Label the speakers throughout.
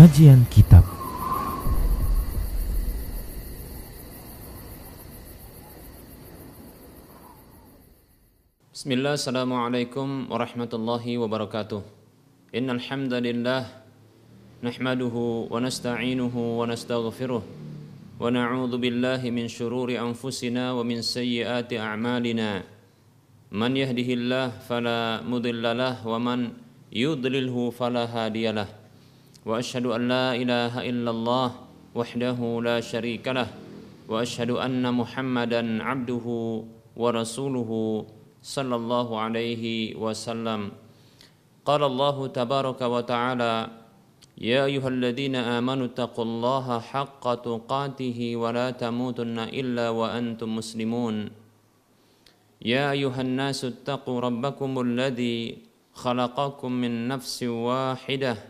Speaker 1: Kajian Kitab.
Speaker 2: Bismillah, Assalamualaikum warahmatullahi wabarakatuh. Innal hamdalillah Nahmaduhu wa nasta'inuhu wa nastaghfiruh Wa na'udhu billahi min syururi anfusina wa min sayyiati a'malina. Man yahdihillah fala mudillalah wa man yudlilhu fala hadiyalah وأشهد أن لا إله إلا الله وحده لا شريك له وأشهد أن محمدا عبده ورسوله صلى الله عليه وسلم. قال الله تبارك وتعالى يا أيها الذين آمنوا اتقوا الله حق تقاته ولا تموتن إلا وأنتم مسلمون. يا أيها الناس اتقوا ربكم الذي خلقكم من نفس واحدة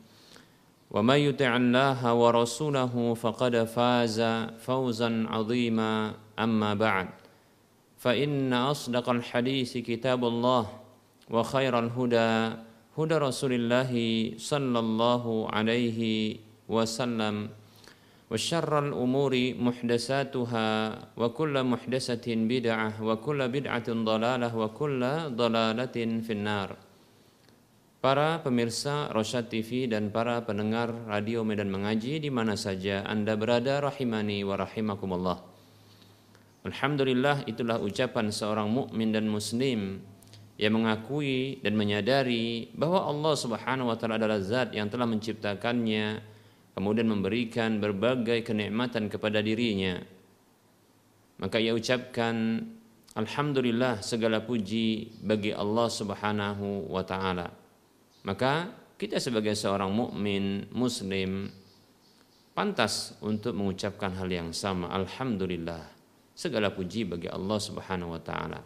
Speaker 2: ومن يطع الله ورسوله فقد فاز فوزا عظيما أما بعد. فإن أصدق الحديث كتاب الله وخير الهدى هدى رسول الله صلى الله عليه وسلم. وشر الأمور محدثاتها وكل محدثة بدعة وكل بدعة ضلالة وكل ضلالة في النار. Para pemirsa Rosyad TV dan para pendengar Radio Medan Mengaji di mana saja Anda berada rahimani wa rahimakumullah. Alhamdulillah itulah ucapan seorang mukmin dan muslim yang mengakui dan menyadari bahwa Allah Subhanahu wa taala adalah zat yang telah menciptakannya kemudian memberikan berbagai kenikmatan kepada dirinya maka ia ucapkan alhamdulillah segala puji bagi Allah Subhanahu wa taala maka kita sebagai seorang mukmin muslim pantas untuk mengucapkan hal yang sama alhamdulillah segala puji bagi Allah Subhanahu wa taala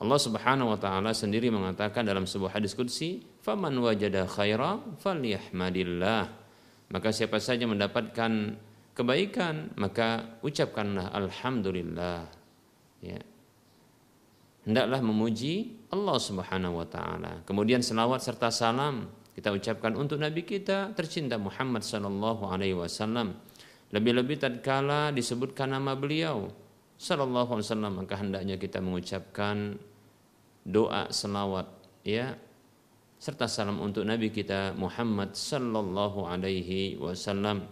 Speaker 2: Allah Subhanahu wa taala sendiri mengatakan dalam sebuah hadis qudsi, "Faman wajada khaira falyahmadillah." Maka siapa saja mendapatkan kebaikan, maka ucapkanlah alhamdulillah. Ya. Hendaklah memuji Allah Subhanahu wa taala. Kemudian selawat serta salam kita ucapkan untuk nabi kita tercinta Muhammad sallallahu alaihi wasallam. Lebih-lebih tatkala disebutkan nama beliau sallallahu alaihi wasallam maka hendaknya kita mengucapkan doa selawat ya serta salam untuk nabi kita Muhammad sallallahu alaihi wasallam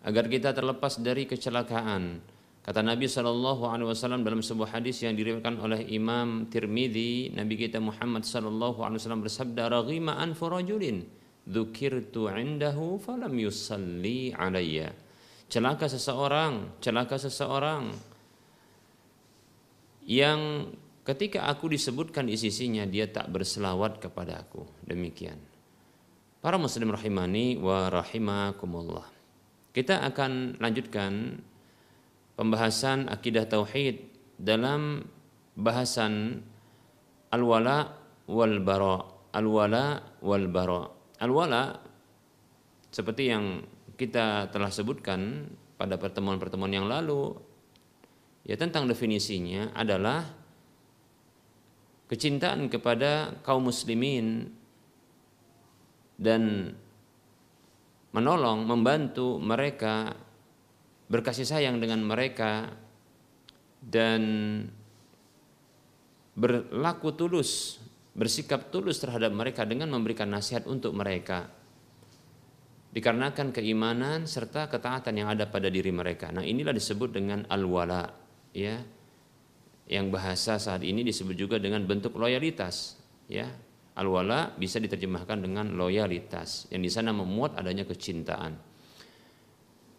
Speaker 2: agar kita terlepas dari kecelakaan kata Nabi sallallahu alaihi wasallam dalam sebuah hadis yang diriwayatkan oleh Imam Tirmidzi Nabi kita Muhammad sallallahu alaihi wasallam bersabda raghima an furajulin dzukirtu indahu falam yusalli alayya. Celaka seseorang celaka seseorang yang ketika aku disebutkan di sisinya dia tak berselawat kepada aku. Demikian. Para muslim rahimani wa rahimakumullah. Kita akan lanjutkan pembahasan akidah tauhid dalam bahasan al-wala wal bara. Al-wala wal bara. Al-wala seperti yang kita telah sebutkan pada pertemuan-pertemuan yang lalu ya tentang definisinya adalah kecintaan kepada kaum muslimin dan menolong, membantu mereka berkasih sayang dengan mereka dan berlaku tulus, bersikap tulus terhadap mereka dengan memberikan nasihat untuk mereka dikarenakan keimanan serta ketaatan yang ada pada diri mereka. Nah, inilah disebut dengan al-wala, ya. Yang bahasa saat ini disebut juga dengan bentuk loyalitas, ya. Al-wala bisa diterjemahkan dengan loyalitas, yang di sana memuat adanya kecintaan.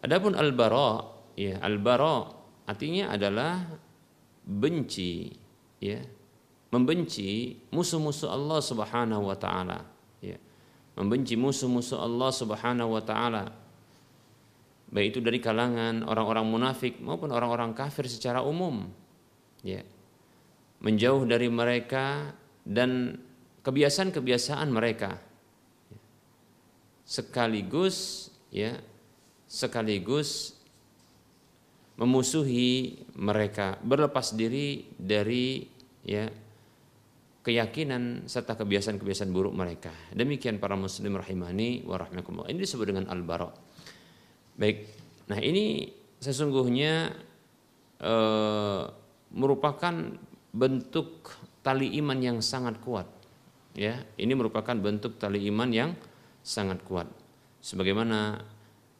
Speaker 2: Adapun al-bara, ya, al-bara artinya adalah benci, ya. Membenci musuh-musuh Allah Subhanahu wa taala, ya membenci musuh-musuh Allah Subhanahu wa taala. baik itu dari kalangan orang-orang munafik maupun orang-orang kafir secara umum ya menjauh dari mereka dan kebiasaan-kebiasaan mereka sekaligus ya sekaligus memusuhi mereka berlepas diri dari ya keyakinan serta kebiasaan-kebiasaan buruk mereka. Demikian para muslim rahimani wa rahmakumullah. Ini disebut dengan al-bara. Baik. Nah, ini sesungguhnya e, merupakan bentuk tali iman yang sangat kuat. Ya, ini merupakan bentuk tali iman yang sangat kuat. Sebagaimana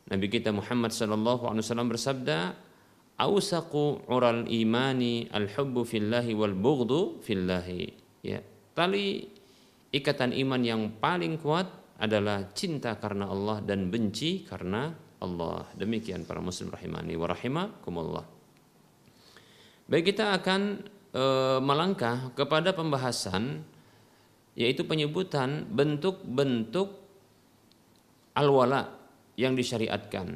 Speaker 2: Nabi kita Muhammad sallallahu alaihi wasallam bersabda, "Ausaqu ural imani al-hubbu fillahi wal bughdu fillahi." ya tali ikatan iman yang paling kuat adalah cinta karena Allah dan benci karena Allah. Demikian para muslim rahimani wa rahimakumullah. Baik kita akan e, melangkah kepada pembahasan yaitu penyebutan bentuk-bentuk al-wala yang disyariatkan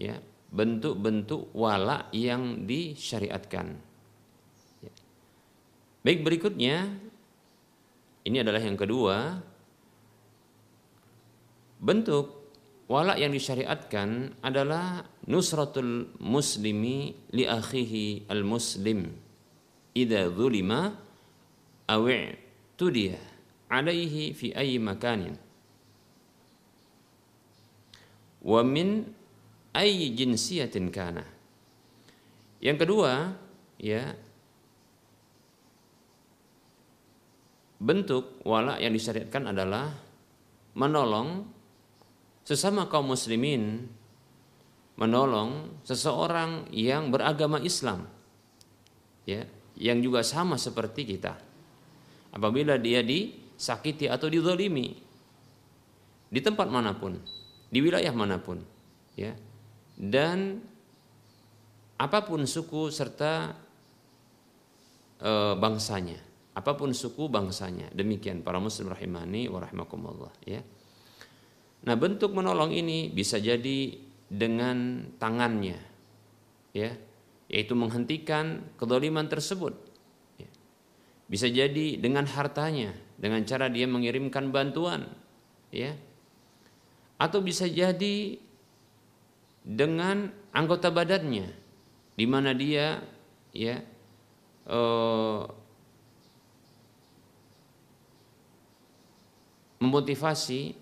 Speaker 2: ya bentuk-bentuk wala yang disyariatkan ya. baik berikutnya ini adalah yang kedua. Bentuk wala yang disyariatkan adalah nusratul muslimi li akhihi al muslim idza zulima aw tudiya alaihi fi ayyi makanin wa min ayyi jinsiyatin kana. Yang kedua ya bentuk wala yang disyariatkan adalah menolong sesama kaum muslimin menolong seseorang yang beragama Islam ya yang juga sama seperti kita. Apabila dia disakiti atau dizalimi di tempat mana pun di wilayah mana pun ya dan apa pun suku serta e, bangsanya apa pun suku bangsanya. Demikian para muslim rahimani wa rahimakumullah ya. Nah, bentuk menolong ini bisa jadi dengan tangannya ya, yaitu menghentikan kedoliman tersebut. Ya. Bisa jadi dengan hartanya, dengan cara dia mengirimkan bantuan ya. Atau bisa jadi dengan anggota badannya di mana dia ya eh, memotivasi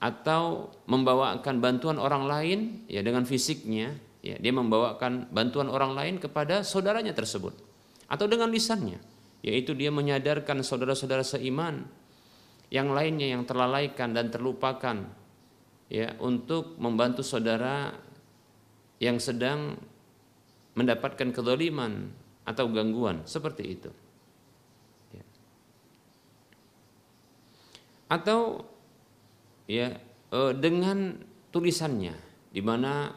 Speaker 2: atau membawakan bantuan orang lain ya dengan fisiknya ya dia membawakan bantuan orang lain kepada saudaranya tersebut atau dengan lisannya yaitu dia menyadarkan saudara-saudara seiman yang lainnya yang terlalaikan dan terlupakan ya untuk membantu saudara yang sedang mendapatkan kezaliman atau gangguan. Seperti itu. Atau ya eh, dengan tulisannya di mana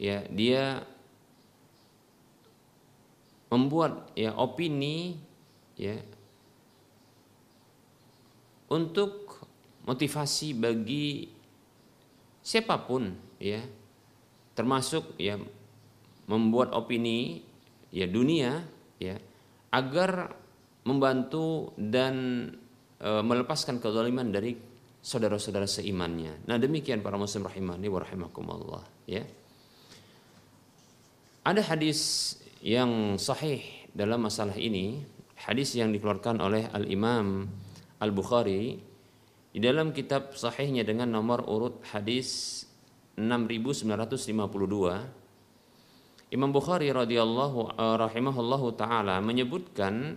Speaker 2: ya dia membuat ya opini ya untuk motivasi bagi siapa pun ya termasuk ya membuat opini ya dunia ya agar membantu dan e, melepaskan kezaliman dari saudara-saudara seimannya. Nah, demikian para muslim rahimani wa rahimakumullah, ya. Ada hadis yang sahih dalam masalah ini, hadis yang dikeluarkan oleh Al-Imam Al-Bukhari di dalam kitab sahihnya dengan nomor urut hadis 6952 Imam Bukhari radhiyallahu uh, rahimahullahu taala menyebutkan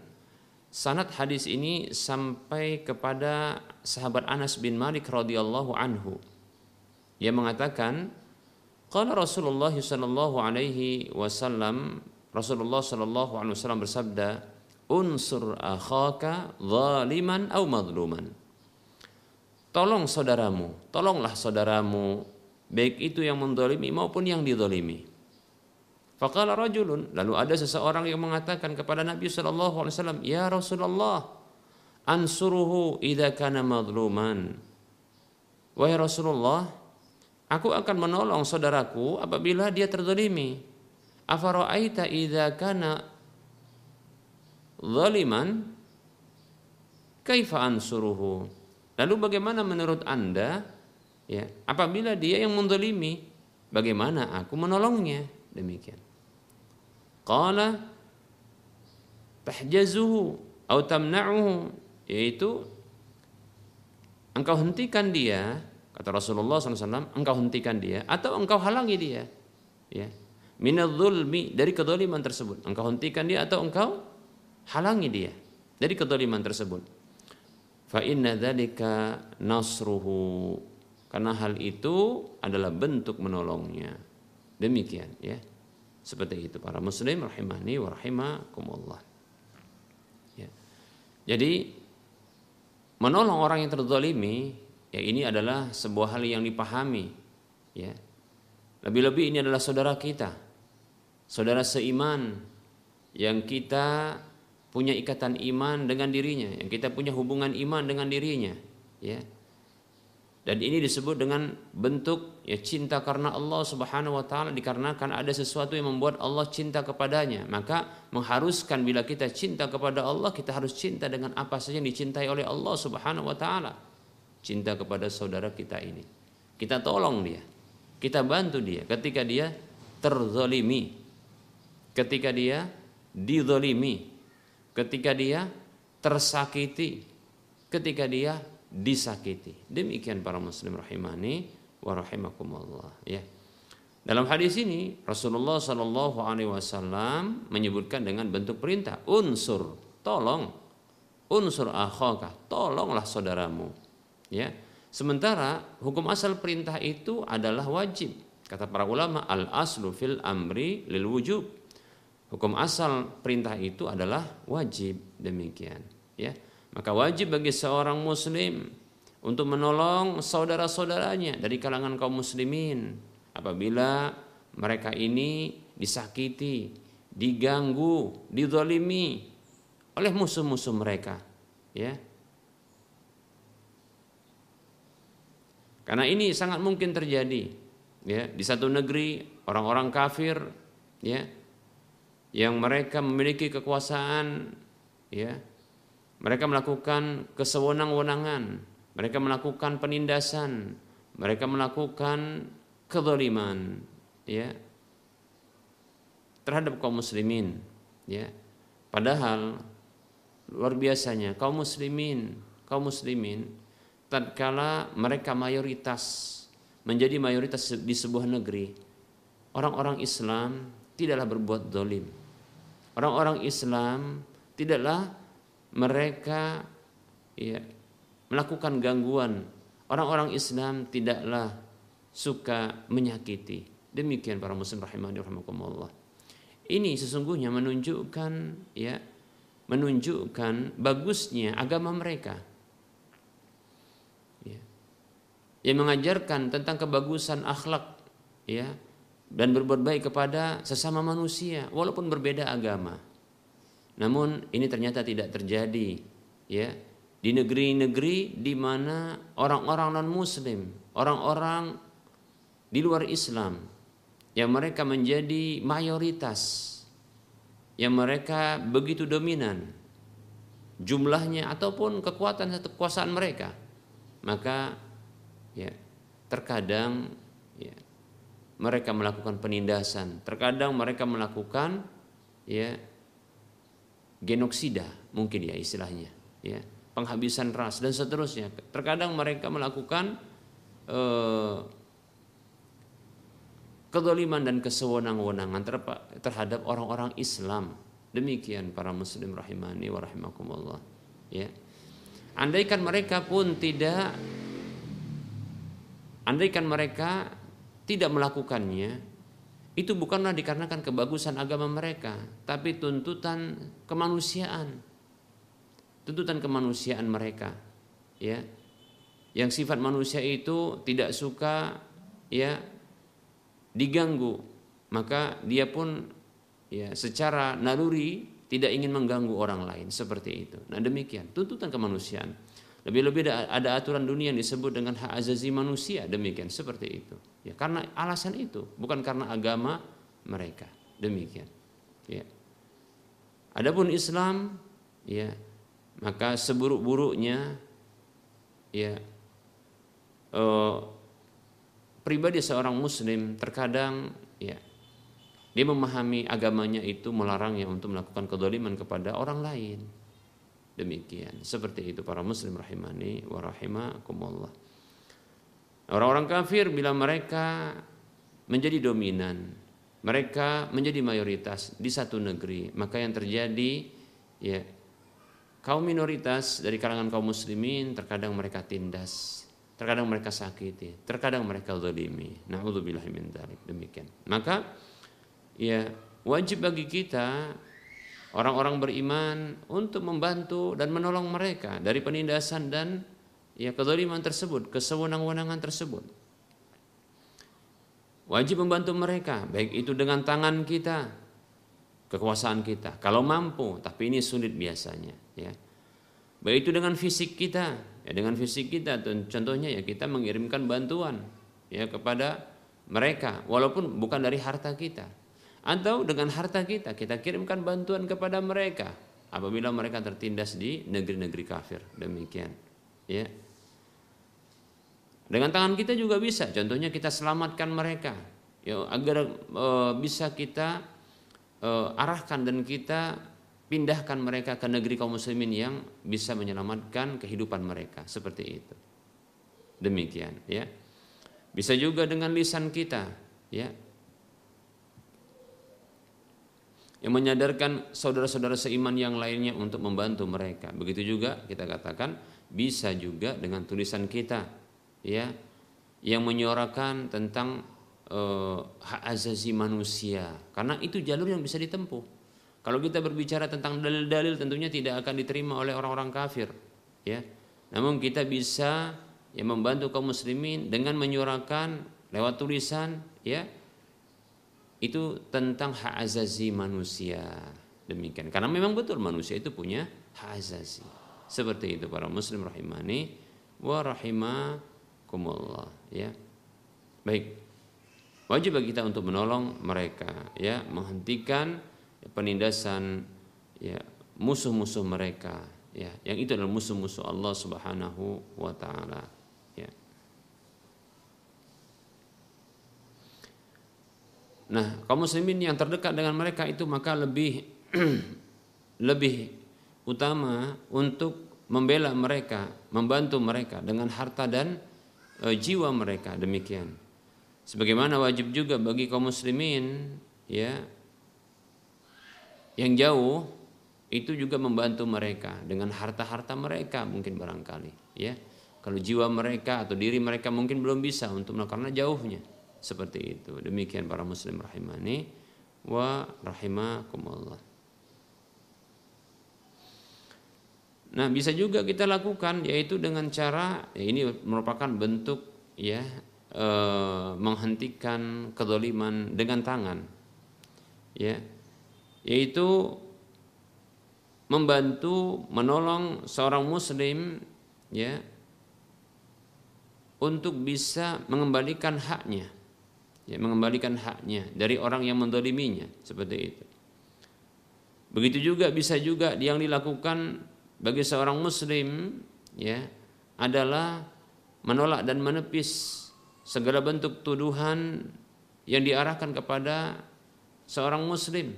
Speaker 2: Sanad hadis ini sampai kepada sahabat Anas bin Malik radhiyallahu anhu. Ia mengatakan, qala Rasulullah sallallahu alaihi wasallam, Rasulullah sallallahu alaihi wasallam bersabda, "Unsur akhaka zaliman au madluman." Tolong saudaramu, tolonglah saudaramu, baik itu yang mendolimi maupun yang didolimi. Faqala rajulun, lalu ada seseorang yang mengatakan kepada Nabi sallallahu alaihi wasallam, "Ya Rasulullah, ansuruhu idza kana madluman." Wahai Rasulullah, Aku akan menolong saudaraku apabila dia terzalimi. Afara'aita idza kana zaliman kaifa ansuruhu? Lalu bagaimana menurut Anda ya apabila dia yang mendolimi bagaimana aku menolongnya? Demikian. Qala tahjazuhu atau tamna'uhu yaitu engkau hentikan dia kata Rasulullah SAW engkau hentikan dia atau engkau halangi dia. Ya. Minadzulmi dari kedoliman tersebut. Engkau hentikan dia atau engkau halangi dia dari kedoliman tersebut fa inna dzalika nasruhu. Karena hal itu adalah bentuk menolongnya. Demikian ya. Seperti itu para muslim rahimani wa rahimakumullah. Ya. jadi menolong orang yang terzalimi ya ini adalah sebuah hal yang dipahami ya. Lebih-lebih ini adalah saudara kita saudara seiman yang kita punya ikatan iman dengan dirinya yang kita punya hubungan iman dengan dirinya ya dan ini disebut dengan bentuk ya cinta karena Allah Subhanahu wa taala dikarenakan ada sesuatu yang membuat Allah cinta kepadanya. Maka mengharuskan bila kita cinta kepada Allah, kita harus cinta dengan apa saja yang dicintai oleh Allah Subhanahu wa taala. Cinta kepada saudara kita ini. Kita tolong dia. Kita bantu dia ketika dia terzolimi. Ketika dia dizolimi. Ketika dia tersakiti. Ketika dia disakiti. Demikian para muslim rahimani wa rahimakumullah ya. Dalam hadis ini Rasulullah Shallallahu alaihi wasallam menyebutkan dengan bentuk perintah unsur, tolong unsur akhaka, tolonglah saudaramu. Ya. Sementara hukum asal perintah itu adalah wajib. Kata para ulama al aslu fil amri lil wujub. Hukum asal perintah itu adalah wajib demikian, ya. Maka wajib bagi seorang muslim untuk menolong saudara-saudaranya dari kalangan kaum muslimin apabila mereka ini disakiti, diganggu, dizalimi oleh musuh-musuh mereka, ya. Karena ini sangat mungkin terjadi, ya, di satu negeri orang-orang kafir, ya, yang mereka memiliki kekuasaan, ya, mereka melakukan kesewenang-wenangan, mereka melakukan penindasan, mereka melakukan kezaliman, ya, terhadap kaum muslimin, ya. Padahal luar biasanya kaum muslimin, kaum muslimin tatkala mereka mayoritas menjadi mayoritas di sebuah negeri, orang-orang Islam tidaklah berbuat dolim. Orang-orang Islam tidaklah mereka ya, melakukan gangguan. Orang-orang Islam tidaklah suka menyakiti. Demikian para muslim rahimani rahimakumullah. Ini sesungguhnya menunjukkan ya menunjukkan bagusnya agama mereka. Ya. Yang mengajarkan tentang kebagusan akhlak ya dan berbuat baik kepada sesama manusia walaupun berbeda agama. Namun ini ternyata tidak terjadi ya di negeri-negeri di mana orang-orang non muslim, orang-orang di luar Islam yang mereka menjadi mayoritas yang mereka begitu dominan jumlahnya ataupun kekuatan atau kekuasaan mereka maka ya terkadang mereka melakukan penindasan. Terkadang mereka melakukan ya genosida mungkin ya istilahnya ya penghabisan ras dan seterusnya. Terkadang mereka melakukan eh, kedoliman dan kesewenang-wenangan terhadap orang-orang Islam. Demikian para muslim rahimani wa rahimakumullah ya. Andaikan mereka pun tidak andaikan mereka tidak melakukannya itu bukanlah dikarenakan kebagusan agama mereka, tapi tuntutan kemanusiaan. Tuntutan kemanusiaan mereka, ya. Yang sifat manusia itu tidak suka ya diganggu, maka dia pun ya secara naluri tidak ingin mengganggu orang lain seperti itu. Nah, demikian tuntutan kemanusiaan. Lebih-lebih ada, aturan dunia yang disebut dengan hak azazi manusia demikian seperti itu. Ya, karena alasan itu, bukan karena agama mereka. Demikian. Ya. Adapun Islam ya maka seburuk-buruknya ya eh, pribadi seorang muslim terkadang ya dia memahami agamanya itu melarangnya untuk melakukan kedoliman kepada orang lain demikian. Seperti itu para muslim rahimani wa rahimakumullah. Orang-orang kafir bila mereka menjadi dominan mereka menjadi mayoritas di satu negeri maka yang terjadi ya kaum minoritas dari kalangan kaum muslimin terkadang mereka tindas terkadang mereka sakiti terkadang mereka zalimi. Naudzubillah min demikian. Maka ya wajib bagi kita orang-orang beriman untuk membantu dan menolong mereka dari penindasan dan ya kezaliman tersebut kesewenang-wenangan tersebut wajib membantu mereka baik itu dengan tangan kita kekuasaan kita. Kalau mampu, tapi ini sulit biasanya, ya. Baik itu dengan fisik kita, ya dengan fisik kita contohnya ya kita mengirimkan bantuan ya kepada mereka walaupun bukan dari harta kita. Atau dengan harta kita kita kirimkan bantuan kepada mereka apabila mereka tertindas di negeri-negeri kafir. Demikian, ya. Dengan tangan kita juga bisa, contohnya kita selamatkan mereka ya agar e, bisa kita uh, arahkan dan kita pindahkan mereka ke negeri kaum muslimin yang bisa menyelamatkan kehidupan mereka seperti itu. Demikian ya. Bisa juga dengan lisan kita ya. Yang menyadarkan saudara-saudara seiman yang lainnya untuk membantu mereka. Begitu juga kita katakan bisa juga dengan tulisan kita ya yang menyuarakan tentang uh, hak asasi manusia karena itu jalur yang bisa ditempuh. Kalau kita berbicara tentang dalil-dalil tentunya tidak akan diterima oleh orang-orang kafir, ya. Namun kita bisa ya membantu kaum muslimin dengan menyuarakan lewat tulisan, ya. Itu tentang hak asasi manusia. Demikian. Karena memang betul manusia itu punya hak asasi. Seperti itu para muslim rahimani wa rahimakumullah, ya. Baik. Wajib bagi kita untuk menolong mereka, ya, menghentikan penindasan ya musuh-musuh mereka, ya, yang itu adalah musuh-musuh Allah Subhanahu wa taala, ya. Nah, kaum muslimin yang terdekat dengan mereka itu maka lebih lebih utama untuk membela mereka, membantu mereka dengan harta dan e, jiwa mereka demikian. Sebagaimana wajib juga bagi kaum muslimin ya yang jauh itu juga membantu mereka dengan harta-harta mereka mungkin barangkali ya. Kalau jiwa mereka atau diri mereka mungkin belum bisa untuk karena jauhnya seperti itu. Demikian para muslim rahimani wa rahimakumullah. Nah, bisa juga kita lakukan yaitu dengan cara ya ini merupakan bentuk ya e, menghentikan kedoliman dengan tangan ya yaitu membantu menolong seorang muslim ya untuk bisa mengembalikan haknya ya mengembalikan haknya dari orang yang mendoliminya seperti itu. Begitu juga bisa juga yang dilakukan bagi seorang muslim ya adalah menolak dan menepis segala bentuk tuduhan yang diarahkan kepada seorang muslim.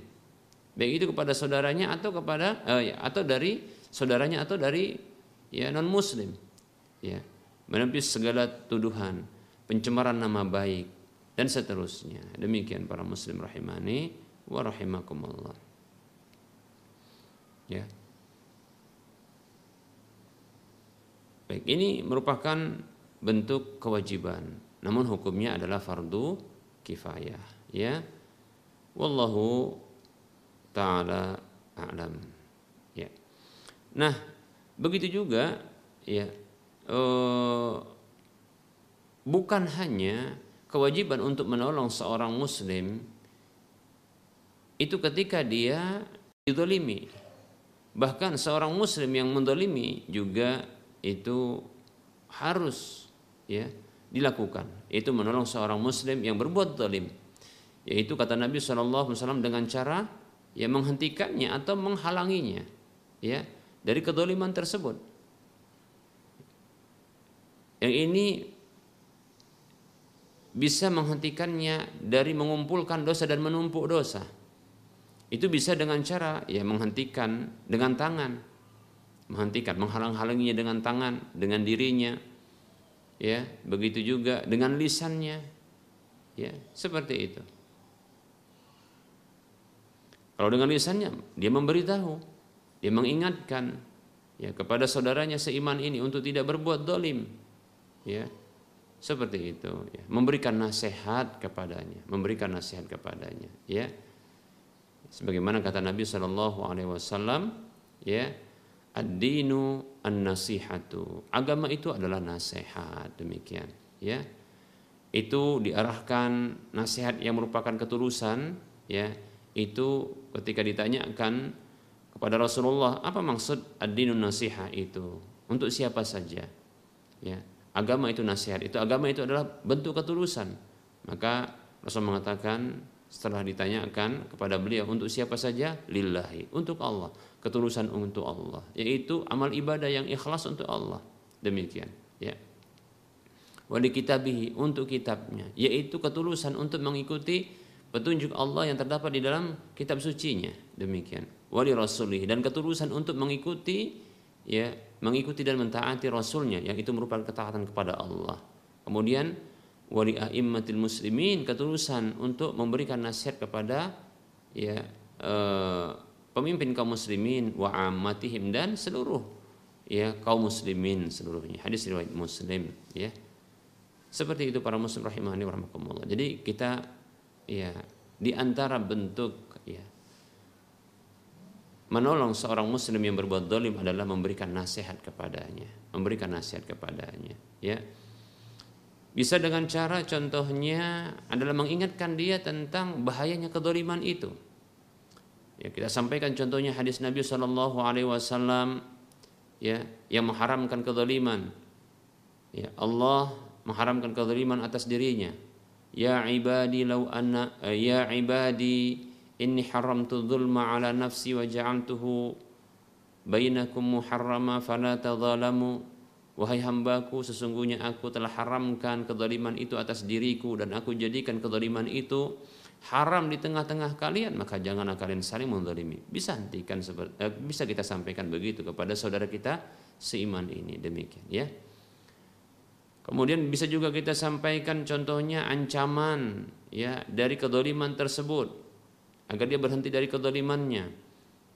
Speaker 2: Baik itu kepada saudaranya atau kepada eh, ya, atau dari saudaranya atau dari ya non muslim ya. Menepis segala tuduhan pencemaran nama baik dan seterusnya. Demikian para muslim rahimani wa rahimakumullah. Ya. Baik ini merupakan bentuk kewajiban. Namun hukumnya adalah fardu kifayah ya. Wallahu taala a'lam. Ya. Nah begitu juga ya eh, bukan hanya kewajiban untuk menolong seorang muslim itu ketika dia didolimi. Bahkan seorang muslim yang mendolimi juga itu harus ya dilakukan. Itu menolong seorang muslim yang berbuat zalim yaitu kata Nabi SAW dengan cara ya menghentikannya atau menghalanginya ya dari kedoliman tersebut. Yang ini bisa menghentikannya dari mengumpulkan dosa dan menumpuk dosa. Itu bisa dengan cara ya menghentikan dengan tangan. Menghentikan, menghalang-halanginya dengan tangan, dengan dirinya. Ya, begitu juga dengan lisannya. Ya, seperti itu. Kalau dengan lisannya dia memberitahu, dia mengingatkan ya kepada saudaranya seiman ini untuk tidak berbuat dolim, ya seperti itu ya. memberikan nasihat kepadanya memberikan nasihat kepadanya ya. Sebagaimana kata Nabi Shallallahu Alaihi Wasallam ya ad-dinu an-nasihatu. Agama itu adalah nasihat demikian ya. Itu diarahkan nasihat yang merupakan ketulusan ya. Itu ketika ditanyakan kepada Rasulullah apa maksud ad-dinun nasihat itu? Untuk siapa saja ya agama itu nasihat itu agama itu adalah bentuk ketulusan. Maka Rasul mengatakan setelah ditanyakan kepada beliau untuk siapa saja? Lillahi. Untuk Allah. Ketulusan untuk Allah. Yaitu amal ibadah yang ikhlas untuk Allah. Demikian ya. Wali kitabihi untuk kitabnya. Yaitu ketulusan untuk mengikuti petunjuk Allah yang terdapat di dalam kitab sucinya. Demikian. Wali rasulih dan ketulusan untuk mengikuti ya mengikuti dan mentaati rasulnya yang itu merupakan ketaatan kepada Allah. Kemudian wali a'immatil muslimin ketulusan untuk memberikan nasihat kepada ya eh, pemimpin kaum muslimin wa ammatihim dan seluruh ya kaum muslimin seluruhnya. Hadis riwayat Muslim ya. Seperti itu para muslim rahimahani warahmatullah. Jadi kita ya di antara bentuk menolong seorang muslim yang berbuat dolim adalah memberikan nasihat kepadanya. Memberikan nasihat kepadanya ya. Bisa dengan cara contohnya adalah mengingatkan dia tentang bahayanya kedoliman itu. Ya kita sampaikan contohnya hadis Nabi Shallallahu Alaihi Wasallam ya yang mengharamkan kedoliman. Ya Allah mengharamkan kedoliman atas dirinya. Ya ibadi lau anna ya ibadi inni haramtu dhulma ala nafsi wa ja'altuhu bainakum muharrama fala wahai hambaku sesungguhnya aku telah haramkan kezaliman itu atas diriku dan aku jadikan kezaliman itu haram di tengah-tengah kalian. Maka janganlah kalian saling menzalimi. Bisa hentikan eh, bisa kita sampaikan begitu kepada saudara kita seiman ini. Demikian ya. Kemudian bisa juga kita sampaikan contohnya ancaman ya dari kedoliman tersebut agar dia berhenti dari kedolimannya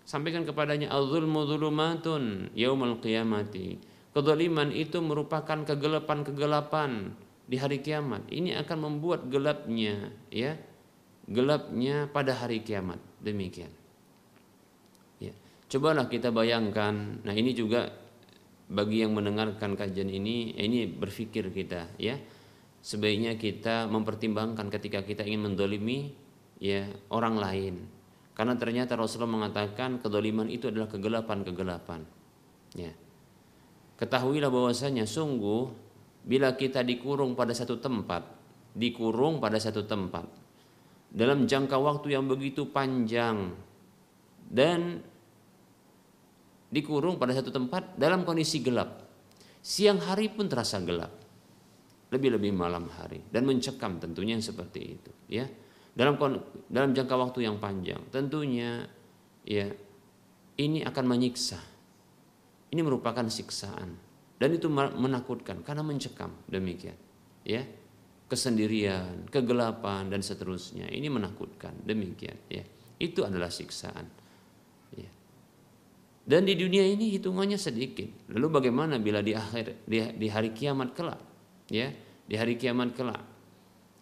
Speaker 2: sampaikan kepadanya al-zulmu zulumatun yaumal qiyamati. Kedoliman itu merupakan kegelapan-kegelapan di hari kiamat. Ini akan membuat gelapnya ya gelapnya pada hari kiamat. Demikian. Ya cobalah kita bayangkan. Nah ini juga bagi yang mendengarkan kajian ini ini berpikir kita ya. Sebaiknya kita mempertimbangkan ketika kita ingin mendolimi ya orang lain. Karena ternyata Rasulullah mengatakan kedoliman itu adalah kegelapan-kegelapan. Ya. Ketahuilah bahwasanya sungguh bila kita dikurung pada satu tempat dikurung pada satu tempat dalam jangka waktu yang begitu panjang dan dikurung pada satu tempat dalam kondisi gelap siang hari pun terasa gelap lebih-lebih malam hari dan mencekam tentunya seperti itu ya dalam dalam jangka waktu yang panjang. Tentunya ya ini akan menyiksa. Ini merupakan siksaan dan itu menakutkan karena mencekam demikian. Ya. Kesendirian, kegelapan dan seterusnya. Ini menakutkan demikian ya. Itu adalah siksaan. Ya. Dan di dunia ini hitungannya sedikit. Lalu bagaimana bila di akhir di, di hari kiamat kelak? Ya, di hari kiamat kelak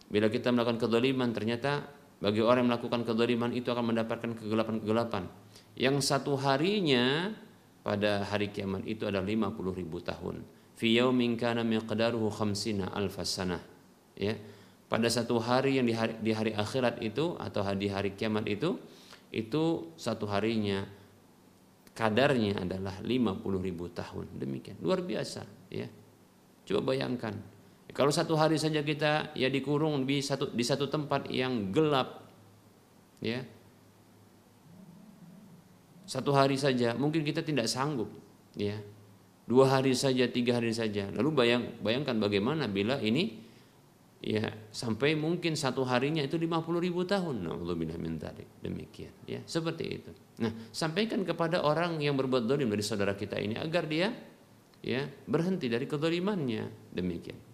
Speaker 2: Bila kita melakukan kedoliman ternyata bagi orang yang melakukan kedoliman itu akan mendapatkan kegelapan-kegelapan. Yang satu harinya pada hari kiamat itu adalah 50 ribu tahun. Fi yaumin kana miqdaruhu khamsina alfasana. Ya. Pada satu hari yang di hari, di hari akhirat itu atau di hari kiamat itu itu satu harinya kadarnya adalah 50 ribu tahun demikian luar biasa ya coba bayangkan kalau satu hari saja kita ya dikurung di satu di satu tempat yang gelap ya. Satu hari saja mungkin kita tidak sanggup ya. Dua hari saja tiga hari saja. Lalu bayang bayangkan bagaimana bila ini ya sampai mungkin satu harinya itu 50 ribu tahun. Alhamdulillah min demikian ya. Seperti itu. Nah sampaikan kepada orang yang berbuat dolim dari saudara kita ini agar dia ya berhenti dari kedolimannya demikian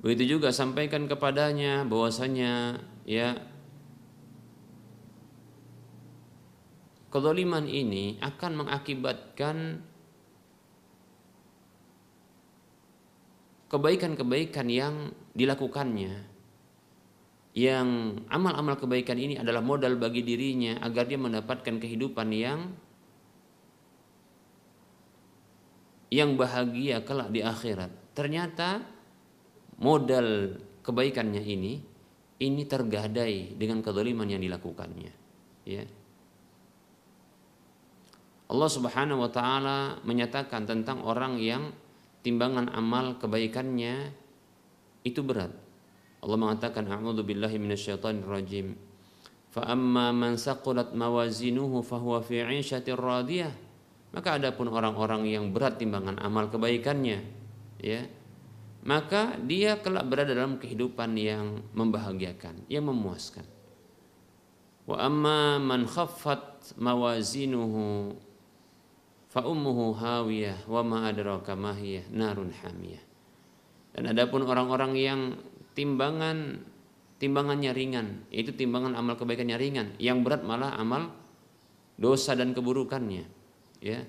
Speaker 2: begitu juga sampaikan kepadanya bahwasanya ya kedoliman ini akan mengakibatkan kebaikan-kebaikan yang dilakukannya yang amal-amal kebaikan ini adalah modal bagi dirinya agar dia mendapatkan kehidupan yang yang bahagia kelak di akhirat. Ternyata modal kebaikannya ini ini tergadai dengan kezaliman yang dilakukannya. Ya. Allah Subhanahu wa taala menyatakan tentang orang yang timbangan amal kebaikannya itu berat. Allah mengatakan a'udzu billahi minasyaitonir rajim. Fa amma man saqulat mawazinuhu fahuwa fi 'ishatir radiyah. Maka adapun orang-orang yang berat timbangan amal kebaikannya, ya, maka dia kelak berada dalam kehidupan yang membahagiakan, yang memuaskan. Wa amma man khaffat mawazinuhu fa ummuhu hawiyah wa ma adraka ma narun hamiyah. Dan adapun orang-orang yang timbangan timbangannya ringan, itu timbangan amal kebaikannya ringan, yang berat malah amal dosa dan keburukannya, ya.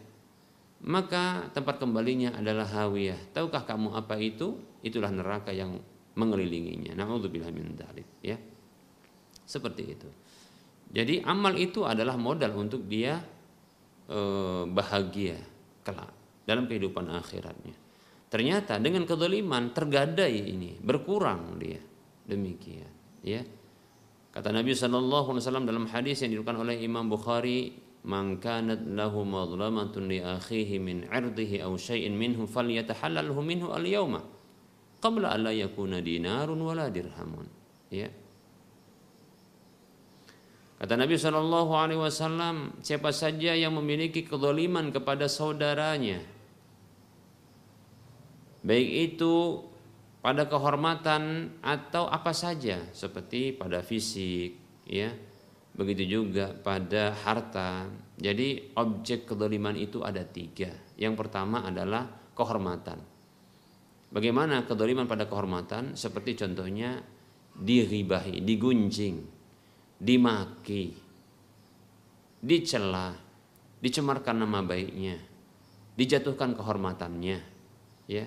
Speaker 2: Maka tempat kembalinya adalah hawiyah. Tahukah kamu apa itu? Itulah neraka yang mengelilinginya. Nauzubillah min dzalik, ya. Seperti itu. Jadi amal itu adalah modal untuk dia Eh, bahagia kelak dalam kehidupan akhiratnya. Ternyata dengan kedoliman tergadai ini berkurang dia demikian ya. Kata Nabi Wasallam dalam hadis yang diriwayatkan oleh Imam Bukhari, "Man kanat lahu madlamatun li akhihi min 'irdihi aw minhu falyatahallalhu minhu al-yawma qabla an la yakuna dinarun wala dirhamun." Ya. Kata Nabi Shallallahu Alaihi Wasallam, siapa saja yang memiliki kedoliman kepada saudaranya, baik itu pada kehormatan atau apa saja, seperti pada fisik, ya, begitu juga pada harta. Jadi objek kedoliman itu ada tiga. Yang pertama adalah kehormatan. Bagaimana kedoliman pada kehormatan? Seperti contohnya diribahi, digunjing, dimaki, dicela, dicemarkan nama baiknya, dijatuhkan kehormatannya, ya,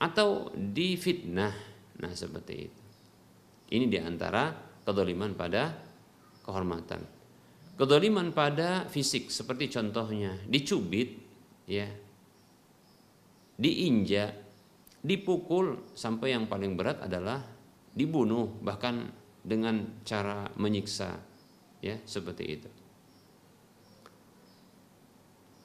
Speaker 2: atau difitnah. Nah seperti itu. Ini di antara kedoliman pada kehormatan. Kedoliman pada fisik seperti contohnya dicubit, ya, diinjak, dipukul sampai yang paling berat adalah dibunuh bahkan dengan cara menyiksa ya seperti itu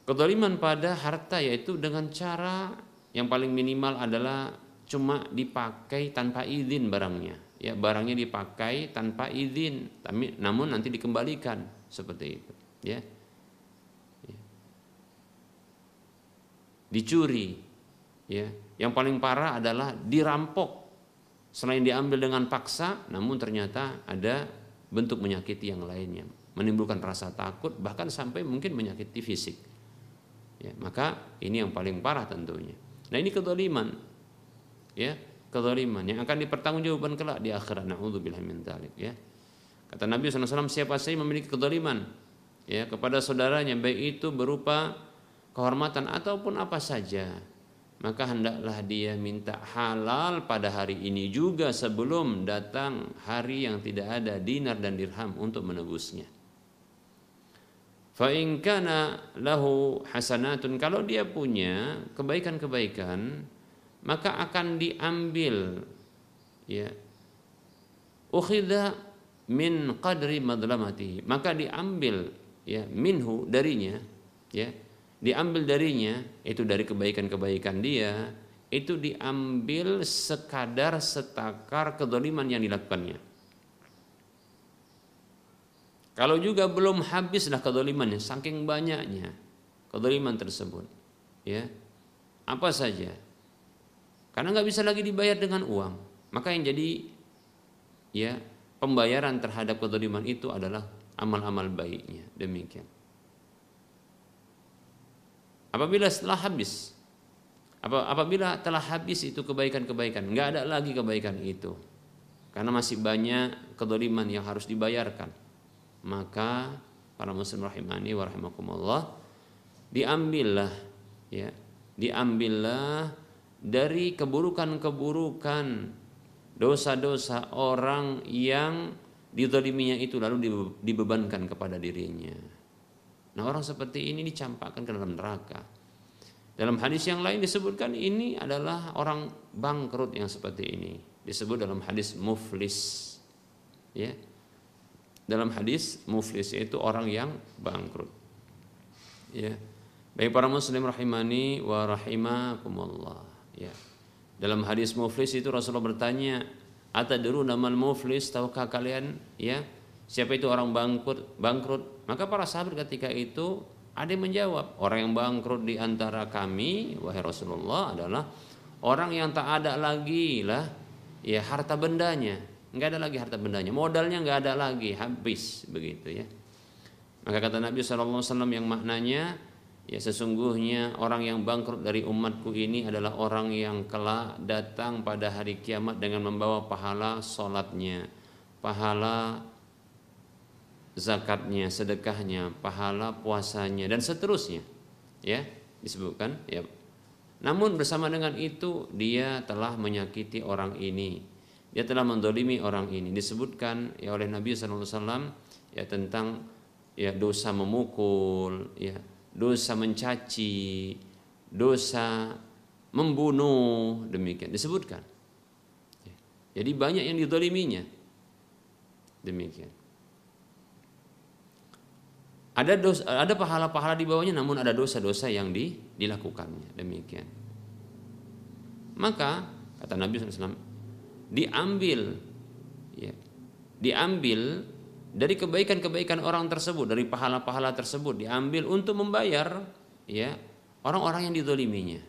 Speaker 2: kedoliman pada harta yaitu dengan cara yang paling minimal adalah cuma dipakai tanpa izin barangnya ya barangnya dipakai tanpa izin tapi namun nanti dikembalikan seperti itu ya, ya. dicuri ya. Yang paling parah adalah dirampok. Selain diambil dengan paksa namun ternyata ada bentuk menyakiti yang lainnya. Menimbulkan rasa takut bahkan sampai mungkin menyakiti fisik. Ya maka ini yang paling parah tentunya. Nah ini kedoliman ya kedoliman yang akan dipertanggungjawabkan kelak di akhirat naudzubillah min dzalik ya kata Nabi SAW siapa saja memiliki kedoliman ya kepada saudaranya baik itu berupa kehormatan ataupun apa saja maka hendaklah dia minta halal pada hari ini juga sebelum datang hari yang tidak ada dinar dan dirham untuk menebusnya. Fa in kana lahu hasanatun kalau dia punya kebaikan-kebaikan maka akan diambil ya. Ukhidha min qadri madlamati. Maka diambil ya minhu darinya ya. Diambil darinya itu dari kebaikan-kebaikan dia itu diambil sekadar setakar kedoliman yang dilakukannya. Kalau juga belum habislah kedolimannya saking banyaknya kedoliman tersebut ya. Apa saja karena nggak bisa lagi dibayar dengan uang. Maka yang jadi ya pembayaran terhadap kedoliman itu adalah amal-amal baiknya. Demikian. Apabila setelah habis apabila telah habis itu kebaikan-kebaikan nggak ada lagi kebaikan itu. Karena masih banyak kedoliman yang harus dibayarkan. Maka para muslim rahimani wa rahimakumullah diambillah ya diambillah dari keburukan-keburukan dosa-dosa orang yang didoliminya itu lalu dibebankan kepada dirinya. Nah orang seperti ini dicampakkan ke dalam neraka. Dalam hadis yang lain disebutkan ini adalah orang bangkrut yang seperti ini. Disebut dalam hadis muflis. Ya. Dalam hadis muflis yaitu orang yang bangkrut. Ya. Baik para muslim rahimani wa rahimakumullah. Ya. Dalam hadis muflis itu Rasulullah bertanya, "Atadru namal muflis? Tahukah kalian ya siapa itu orang bangkrut?" Bangkrut. Maka para sahabat ketika itu ada yang menjawab, "Orang yang bangkrut di antara kami, wahai Rasulullah, adalah orang yang tak ada lagi lah ya harta bendanya. Enggak ada lagi harta bendanya, modalnya enggak ada lagi, habis begitu ya." Maka kata Nabi SAW yang maknanya Ya sesungguhnya orang yang bangkrut dari umatku ini adalah orang yang kelak datang pada hari kiamat dengan membawa pahala solatnya, pahala zakatnya, sedekahnya, pahala puasanya dan seterusnya. Ya, disebutkan ya. Namun bersama dengan itu dia telah menyakiti orang ini. Dia telah mendolimi orang ini. Disebutkan ya oleh Nabi SAW ya tentang ya dosa memukul, ya dosa mencaci, dosa membunuh, demikian disebutkan. Jadi banyak yang didoliminya. Demikian. Ada dosa, ada pahala-pahala di bawahnya, namun ada dosa-dosa yang di, dilakukannya. Demikian. Maka kata Nabi SAW, diambil, ya, diambil dari kebaikan-kebaikan orang tersebut, dari pahala-pahala tersebut diambil untuk membayar ya orang-orang yang didoliminya,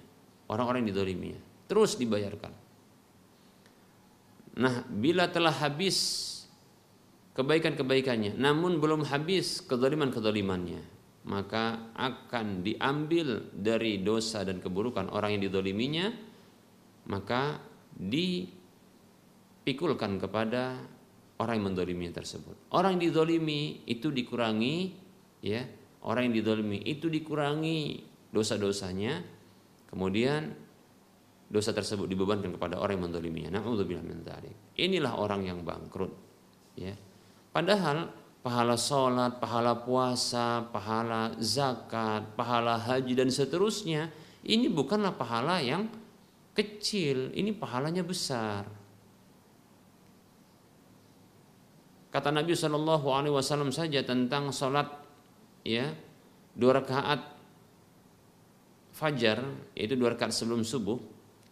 Speaker 2: orang-orang yang didoliminya, terus dibayarkan. Nah, bila telah habis kebaikan-kebaikannya, namun belum habis kedoliman-kedolimannya, maka akan diambil dari dosa dan keburukan orang yang didoliminya, maka dipikulkan kepada orang yang mendolimi tersebut. Orang yang didolimi itu dikurangi, ya. Orang yang didolimi itu dikurangi dosa-dosanya, kemudian dosa tersebut dibebankan kepada orang yang mendoliminya. Nauzubillah min Inilah orang yang bangkrut, ya. Padahal pahala sholat, pahala puasa, pahala zakat, pahala haji dan seterusnya ini bukanlah pahala yang kecil, ini pahalanya besar. Kata Nabi Shallallahu Alaihi Wasallam saja tentang sholat ya dua rakaat fajar yaitu dua rakaat sebelum subuh.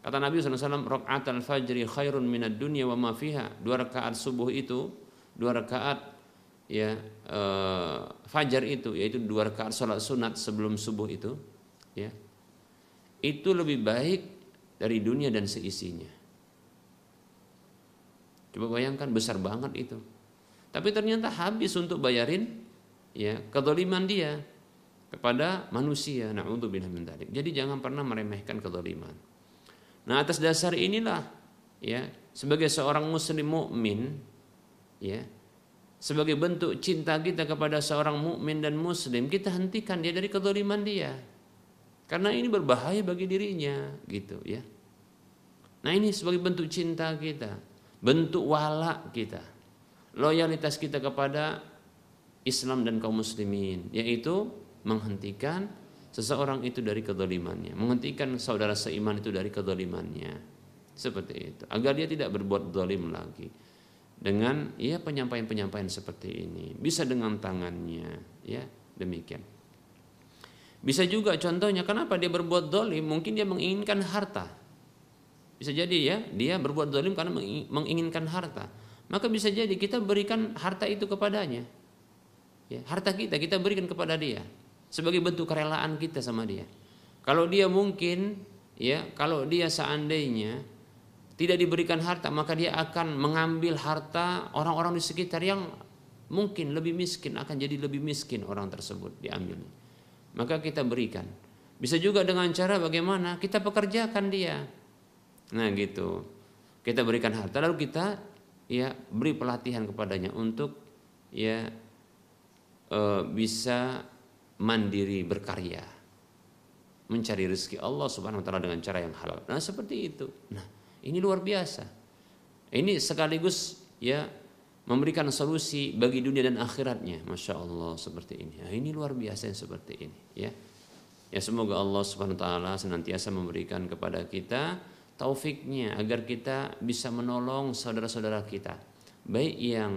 Speaker 2: Kata Nabi SAW, rakaat al fajri khairun minad dunya wa ma. Dua rakaat subuh itu, dua rakaat ya e, fajar itu yaitu dua rakaat sholat sunat sebelum subuh itu, ya itu lebih baik dari dunia dan seisinya. Coba bayangkan besar banget itu. Tapi ternyata habis untuk bayarin ya kedoliman dia kepada manusia. Nauzubillah min dzalik. Jadi jangan pernah meremehkan kedoliman. Nah, atas dasar inilah ya sebagai seorang muslim mukmin ya sebagai bentuk cinta kita kepada seorang mukmin dan muslim kita hentikan dia dari kedoliman dia karena ini berbahaya bagi dirinya gitu ya nah ini sebagai bentuk cinta kita bentuk wala kita loyalitas kita kepada Islam dan kaum muslimin yaitu menghentikan seseorang itu dari kedolimannya menghentikan saudara seiman itu dari kedolimannya seperti itu agar dia tidak berbuat dolim lagi dengan ya penyampaian-penyampaian seperti ini bisa dengan tangannya ya Demikian. Bisa juga contohnya kenapa dia berbuat dolim, mungkin dia menginginkan harta. Bisa jadi ya, dia berbuat dolim karena menginginkan harta. Maka bisa jadi kita berikan harta itu kepadanya. Ya, harta kita kita berikan kepada dia sebagai bentuk kerelaan kita sama dia. Kalau dia mungkin ya, kalau dia seandainya tidak diberikan harta, maka dia akan mengambil harta orang-orang di sekitar yang mungkin lebih miskin akan jadi lebih miskin orang tersebut diambil. Maka kita berikan. Bisa juga dengan cara bagaimana kita pekerjakan dia. Nah, gitu. Kita berikan harta lalu kita ya beri pelatihan kepadanya untuk ya e, bisa mandiri berkarya mencari rezeki Allah Subhanahu wa taala dengan cara yang halal. Nah, seperti itu. Nah, ini luar biasa. Ini sekaligus ya memberikan solusi bagi dunia dan akhiratnya. Masya Allah seperti ini. Nah, ini luar biasa yang seperti ini. Ya, ya semoga Allah Subhanahu Wa Taala senantiasa memberikan kepada kita taufiknya agar kita bisa menolong saudara-saudara kita, baik yang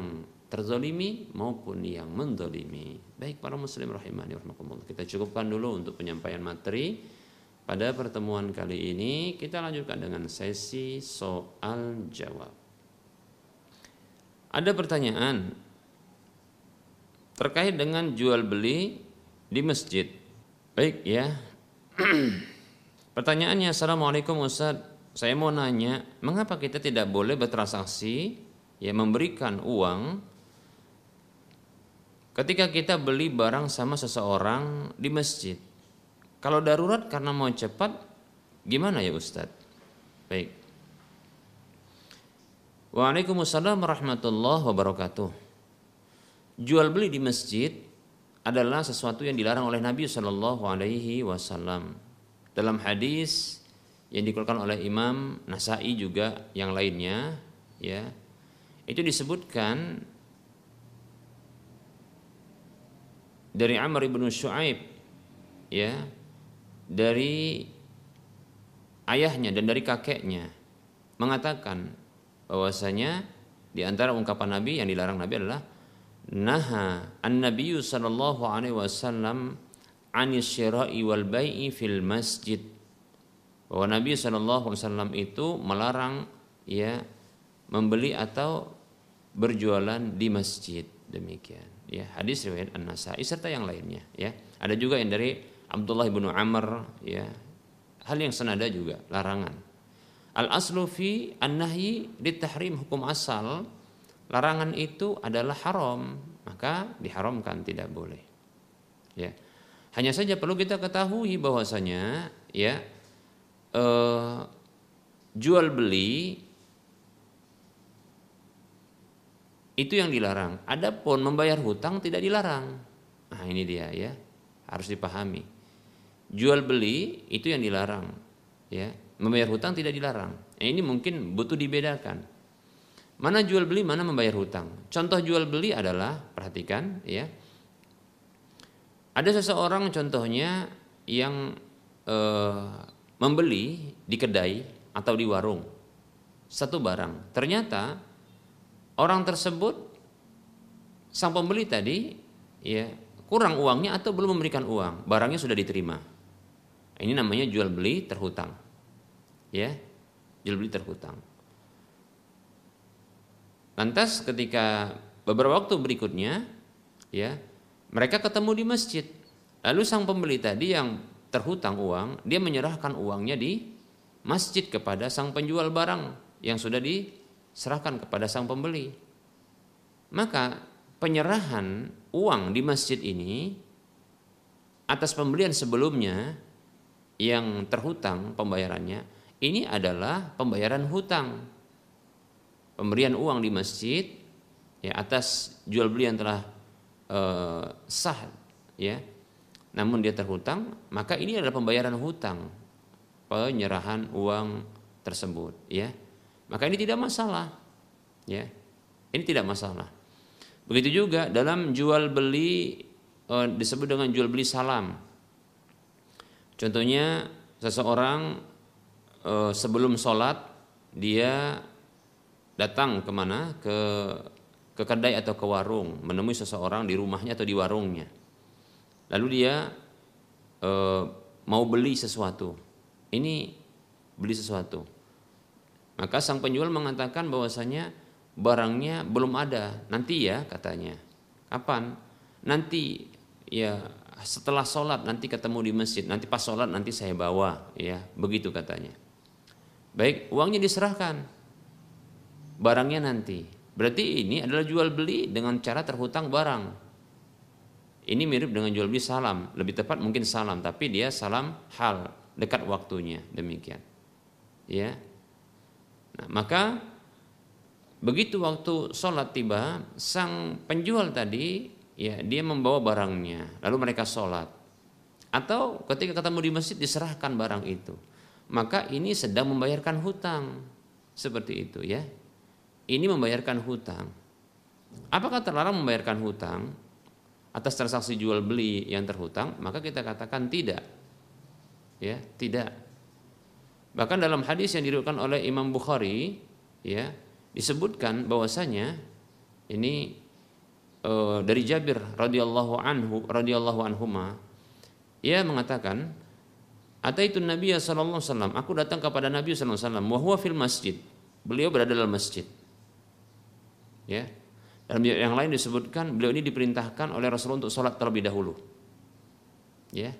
Speaker 2: terzolimi maupun yang mendolimi. Baik para muslim rahimani rahmakumullah. Kita cukupkan dulu untuk penyampaian materi. Pada pertemuan kali ini kita lanjutkan dengan sesi soal jawab. Ada pertanyaan terkait dengan jual beli di masjid. Baik ya. Pertanyaannya Assalamualaikum Ustaz Saya mau nanya Mengapa kita tidak boleh bertransaksi Ya memberikan uang Ketika kita beli barang sama seseorang di masjid kalau darurat karena mau cepat, gimana ya Ustadz? Baik. Waalaikumsalam warahmatullahi wabarakatuh. Jual beli di masjid adalah sesuatu yang dilarang oleh Nabi Shallallahu Alaihi Wasallam. Dalam hadis yang dikeluarkan oleh Imam Nasai juga yang lainnya, ya itu disebutkan dari Amr ibn Shu'aib ya dari ayahnya dan dari kakeknya mengatakan bahwasanya di antara ungkapan Nabi yang dilarang Nabi adalah naha an-nabiyyu sallallahu alaihi wasallam anis syira'i wal bai'i fil masjid bahwa Nabi wasallam itu melarang ya membeli atau berjualan di masjid. Demikian. Ya hadis riwayat An-Nasa'i serta yang lainnya ya. Ada juga yang dari Abdullah bin Amr ya. Hal yang senada juga larangan. Al aslu fi an nahyi tahrim hukum asal larangan itu adalah haram. Maka diharamkan tidak boleh. Ya. Hanya saja perlu kita ketahui bahwasanya ya eh, jual beli itu yang dilarang. Adapun membayar hutang tidak dilarang. Nah ini dia ya harus dipahami. Jual beli itu yang dilarang, ya. Membayar hutang tidak dilarang. Nah, ini mungkin butuh dibedakan. Mana jual beli, mana membayar hutang. Contoh jual beli adalah perhatikan, ya. Ada seseorang contohnya yang eh, membeli di kedai atau di warung satu barang. Ternyata orang tersebut sang pembeli tadi ya kurang uangnya atau belum memberikan uang, barangnya sudah diterima. Ini namanya jual beli terhutang. Ya, jual beli terhutang. Lantas ketika beberapa waktu berikutnya, ya, mereka ketemu di masjid. Lalu sang pembeli tadi yang terhutang uang, dia menyerahkan uangnya di masjid kepada sang penjual barang yang sudah diserahkan kepada sang pembeli. Maka penyerahan uang di masjid ini atas pembelian sebelumnya yang terhutang pembayarannya ini adalah pembayaran hutang pemberian uang di masjid ya atas jual beli yang telah eh, sah ya namun dia terhutang maka ini adalah pembayaran hutang penyerahan uang tersebut ya. Maka ini tidak masalah ya. Ini tidak masalah. Begitu juga dalam jual beli eh, disebut dengan jual beli salam. Contohnya seseorang e, sebelum sholat dia datang ke mana? Ke ke kedai atau ke warung menemui seseorang di rumahnya atau di warungnya. Lalu dia e, mau beli sesuatu. Ini beli sesuatu. Maka sang penjual mengatakan bahwasanya barangnya belum ada, nanti ya katanya. Kapan? Nanti ya setelah sholat nanti ketemu di masjid, nanti pas sholat nanti saya bawa, ya begitu katanya. Baik, uangnya diserahkan, barangnya nanti. Berarti ini adalah jual beli dengan cara terhutang barang. Ini mirip dengan jual beli salam, lebih tepat mungkin salam, tapi dia salam hal dekat waktunya demikian. Ya, nah, maka begitu waktu sholat tiba, sang penjual tadi ya dia membawa barangnya, lalu mereka sholat. Atau ketika ketemu di masjid diserahkan barang itu, maka ini sedang membayarkan hutang seperti itu ya. Ini membayarkan hutang. Apakah terlarang membayarkan hutang atas transaksi jual beli yang terhutang? Maka kita katakan tidak. Ya, tidak. Bahkan dalam hadis yang diriwayatkan oleh Imam Bukhari, ya, disebutkan bahwasanya ini uh, dari Jabir radhiyallahu anhu radhiyallahu anhuma ia mengatakan Ataitu Nabi sallallahu alaihi wasallam, aku datang kepada Nabi sallallahu alaihi wasallam wa huwa fil masjid. Beliau berada dalam masjid. Ya. Dalam yang lain disebutkan beliau ini diperintahkan oleh Rasulullah untuk sholat terlebih dahulu. Ya.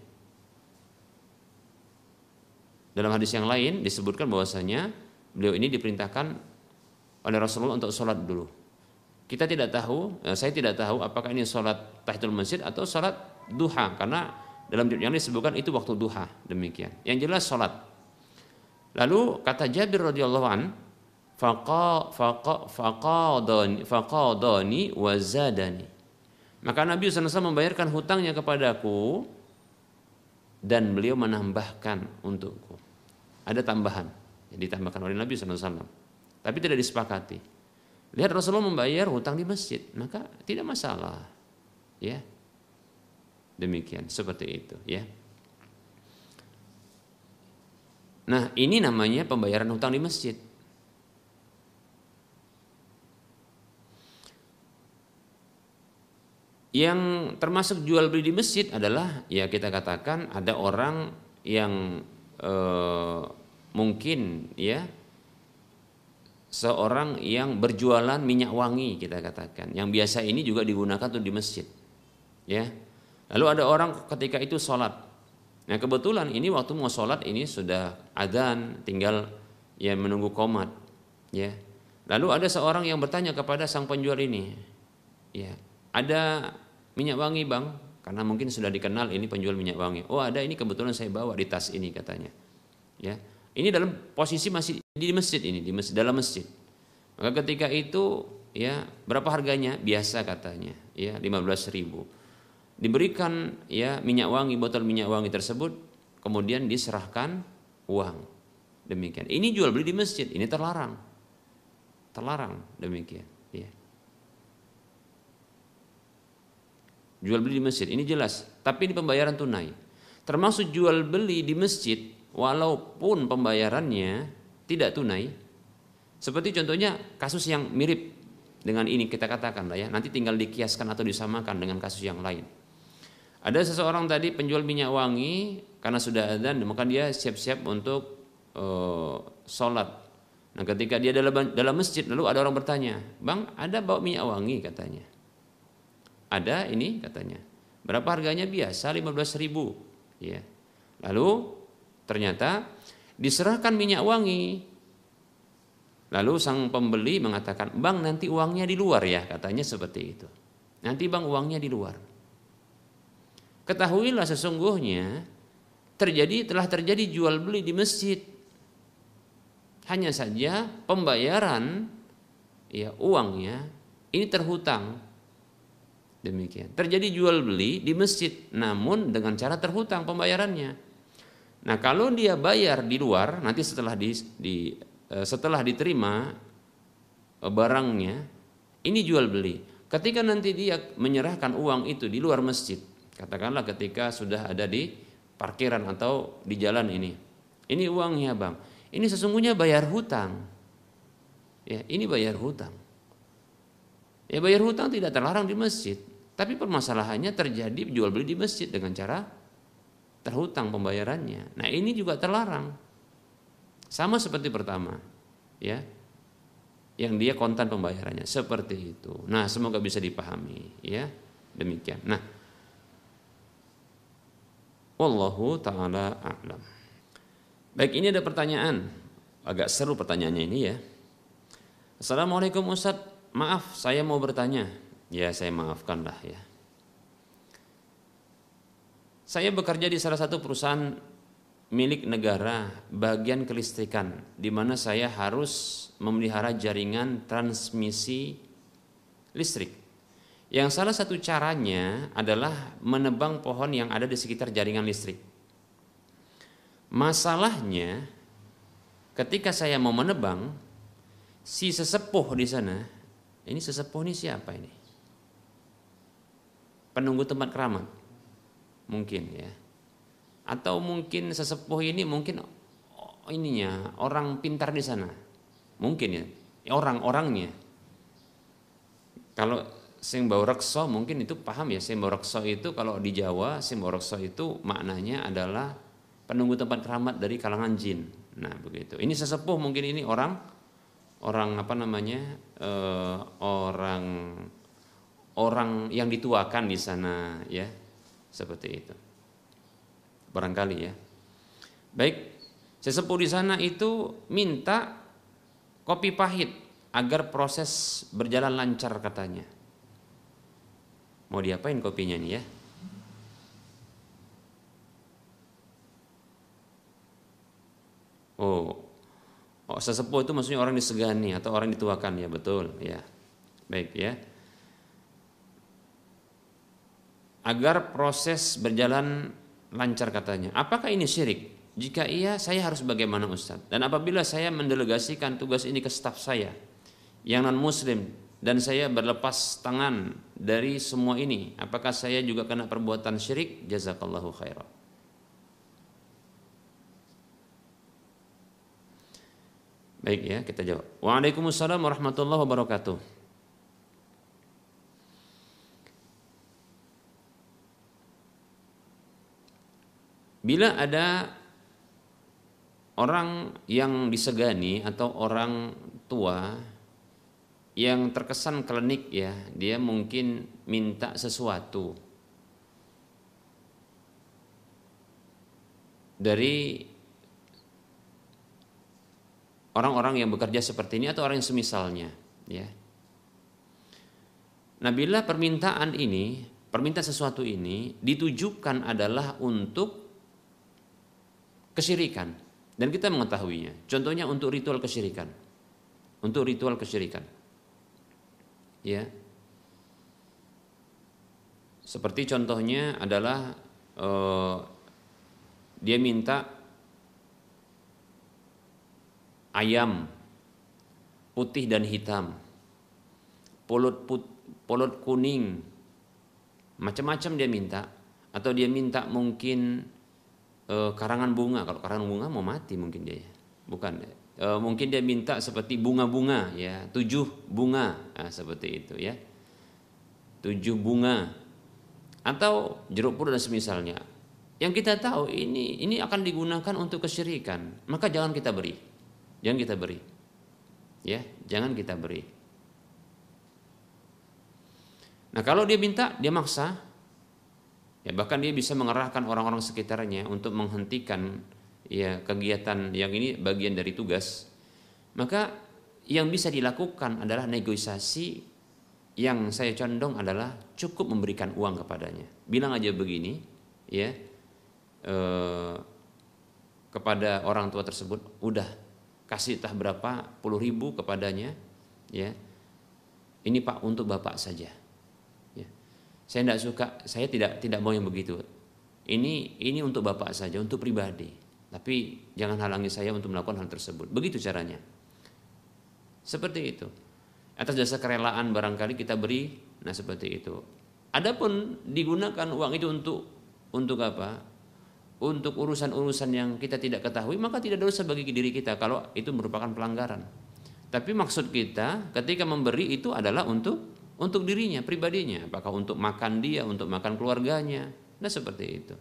Speaker 2: Dalam hadis yang lain disebutkan bahwasanya beliau ini diperintahkan oleh Rasulullah untuk sholat dulu. Kita tidak tahu, eh, saya tidak tahu apakah ini sholat tahiyatul masjid atau sholat duha karena dalam yang disebutkan itu waktu duha demikian. Yang jelas sholat. Lalu kata Jabir radhiyallahu an, faqa faqa faqadani faqadani wazadani. Maka Nabi SAW membayarkan hutangnya kepadaku dan beliau menambahkan untukku. Ada tambahan yang ditambahkan oleh Nabi SAW. Tapi tidak disepakati. Lihat Rasulullah membayar hutang di masjid, maka tidak masalah. Ya. Demikian, seperti itu, ya. Nah, ini namanya pembayaran hutang di masjid. Yang termasuk jual beli di masjid adalah ya kita katakan ada orang yang eh, mungkin ya seorang yang berjualan minyak wangi kita katakan. Yang biasa ini juga digunakan untuk di masjid ya. Lalu ada orang ketika itu sholat. Nah kebetulan ini waktu mau sholat ini sudah adzan tinggal ya menunggu komat ya. Lalu ada seorang yang bertanya kepada sang penjual ini ya ada minyak wangi bang karena mungkin sudah dikenal ini penjual minyak wangi oh ada ini kebetulan saya bawa di tas ini katanya ya ini dalam posisi masih di masjid ini, di masjid, dalam masjid. Maka ketika itu ya berapa harganya? Biasa katanya, ya 15 ribu. Diberikan ya minyak wangi, botol minyak wangi tersebut, kemudian diserahkan uang. Demikian. Ini jual beli di masjid, ini terlarang. Terlarang demikian, ya. Jual beli di masjid, ini jelas. Tapi ini pembayaran tunai. Termasuk jual beli di masjid walaupun pembayarannya tidak tunai. Seperti contohnya kasus yang mirip dengan ini kita katakan lah ya, nanti tinggal dikiaskan atau disamakan dengan kasus yang lain. Ada seseorang tadi penjual minyak wangi karena sudah adzan maka dia siap-siap untuk uh, sholat. Nah ketika dia dalam dalam masjid lalu ada orang bertanya, bang ada bawa minyak wangi katanya. Ada ini katanya. Berapa harganya biasa 15 ribu. Ya. Lalu Ternyata diserahkan minyak wangi. Lalu sang pembeli mengatakan, "Bang, nanti uangnya di luar ya," katanya seperti itu. Nanti Bang uangnya di luar. Ketahuilah sesungguhnya terjadi telah terjadi jual beli di masjid. Hanya saja pembayaran ya uangnya ini terhutang. Demikian. Terjadi jual beli di masjid namun dengan cara terhutang pembayarannya. Nah kalau dia bayar di luar nanti setelah di, di eh, setelah diterima eh, barangnya ini jual beli. Ketika nanti dia menyerahkan uang itu di luar masjid, katakanlah ketika sudah ada di parkiran atau di jalan ini, ini uangnya bang, ini sesungguhnya bayar hutang. Ya, ini bayar hutang. Ya bayar hutang tidak terlarang di masjid. Tapi permasalahannya terjadi jual beli di masjid dengan cara terhutang pembayarannya. Nah, ini juga terlarang. Sama seperti pertama, ya. Yang dia kontan pembayarannya seperti itu. Nah, semoga bisa dipahami, ya. Demikian. Nah, wallahu taala a'lam. Baik, ini ada pertanyaan. Agak seru pertanyaannya ini ya. Assalamualaikum Ustaz, maaf saya mau bertanya. Ya saya maafkanlah ya. Saya bekerja di salah satu perusahaan milik negara bagian kelistrikan di mana saya harus memelihara jaringan transmisi listrik. Yang salah satu caranya adalah menebang pohon yang ada di sekitar jaringan listrik. Masalahnya ketika saya mau menebang si sesepuh di sana, ini sesepuh ini siapa ini? Penunggu tempat keramat. Mungkin ya. Atau mungkin sesepuh ini mungkin oh, ininya orang pintar di sana. Mungkin ya. Orang-orangnya. Kalau sing rekso mungkin itu paham ya sing rekso itu kalau di Jawa sing rekso itu maknanya adalah penunggu tempat keramat dari kalangan jin. Nah, begitu. Ini sesepuh mungkin ini orang orang apa namanya? Uh, orang orang yang dituakan di sana ya. Seperti itu. Barangkali ya. Baik, sesepuh di sana itu minta kopi pahit agar proses berjalan lancar katanya. Mau diapain kopinya nih ya? Oh, oh sesepuh itu maksudnya orang disegani atau orang dituakan ya betul ya. Baik ya. Agar proses berjalan lancar katanya. Apakah ini syirik? Jika iya, saya harus bagaimana Ustaz? Dan apabila saya mendelegasikan tugas ini ke staf saya yang non muslim dan saya berlepas tangan dari semua ini, apakah saya juga kena perbuatan syirik? Jazakallahu khairan. Baik ya, kita jawab. Waalaikumsalam warahmatullahi wabarakatuh. Bila ada orang yang disegani atau orang tua yang terkesan klinik ya, dia mungkin minta sesuatu dari orang-orang yang bekerja seperti ini atau orang yang semisalnya ya. Nah bila permintaan ini permintaan sesuatu ini ditujukan adalah untuk kesyirikan. Dan kita mengetahuinya. Contohnya untuk ritual kesyirikan. Untuk ritual kesyirikan. Ya. Seperti contohnya adalah uh, dia minta ayam putih dan hitam, polut put, polut kuning, macam-macam dia minta, atau dia minta mungkin e, karangan bunga. Kalau karangan bunga mau mati mungkin dia, ya. bukan? E, mungkin dia minta seperti bunga-bunga, ya tujuh bunga, nah, seperti itu ya, tujuh bunga, atau jeruk purut dan semisalnya. Yang kita tahu ini ini akan digunakan untuk kesyirikan, maka jangan kita beri. Jangan kita beri. Ya, jangan kita beri. Nah, kalau dia minta, dia maksa. Ya, bahkan dia bisa mengerahkan orang-orang sekitarnya untuk menghentikan ya kegiatan yang ini bagian dari tugas. Maka yang bisa dilakukan adalah negosiasi yang saya condong adalah cukup memberikan uang kepadanya. Bilang aja begini, ya, eh, kepada orang tua tersebut, udah kasih entah berapa? Puluh ribu kepadanya ya. Ini pak untuk bapak saja ya. saya tidak suka saya tidak tidak mau yang begitu. Ini ini untuk bapak saja untuk pribadi. Tapi jangan halangi saya untuk melakukan hal tersebut. Begitu caranya. Seperti itu. Atas dasar kerelaan barangkali kita beri nah seperti itu. Adapun digunakan uang itu untuk untuk apa untuk urusan-urusan yang kita tidak ketahui maka tidak dosa bagi diri kita kalau itu merupakan pelanggaran. Tapi maksud kita ketika memberi itu adalah untuk untuk dirinya, pribadinya, apakah untuk makan dia, untuk makan keluarganya, nah seperti itu.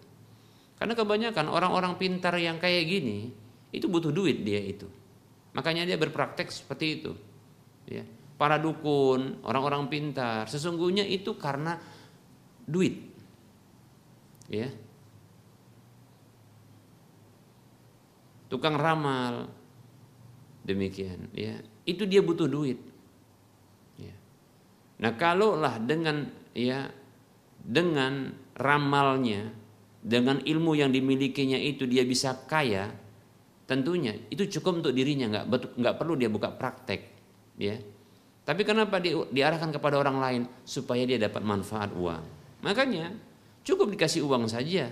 Speaker 2: Karena kebanyakan orang-orang pintar yang kayak gini itu butuh duit dia itu. Makanya dia berpraktek seperti itu. Ya. Para dukun, orang-orang pintar, sesungguhnya itu karena duit. Ya. Tukang ramal. Demikian, ya. Itu dia butuh duit. Ya. Nah, kalaulah dengan ya dengan ramalnya, dengan ilmu yang dimilikinya itu dia bisa kaya, tentunya itu cukup untuk dirinya. Nggak nggak perlu dia buka praktek ya. Tapi kenapa di, diarahkan kepada orang lain? Supaya dia dapat manfaat uang. Makanya cukup dikasih uang saja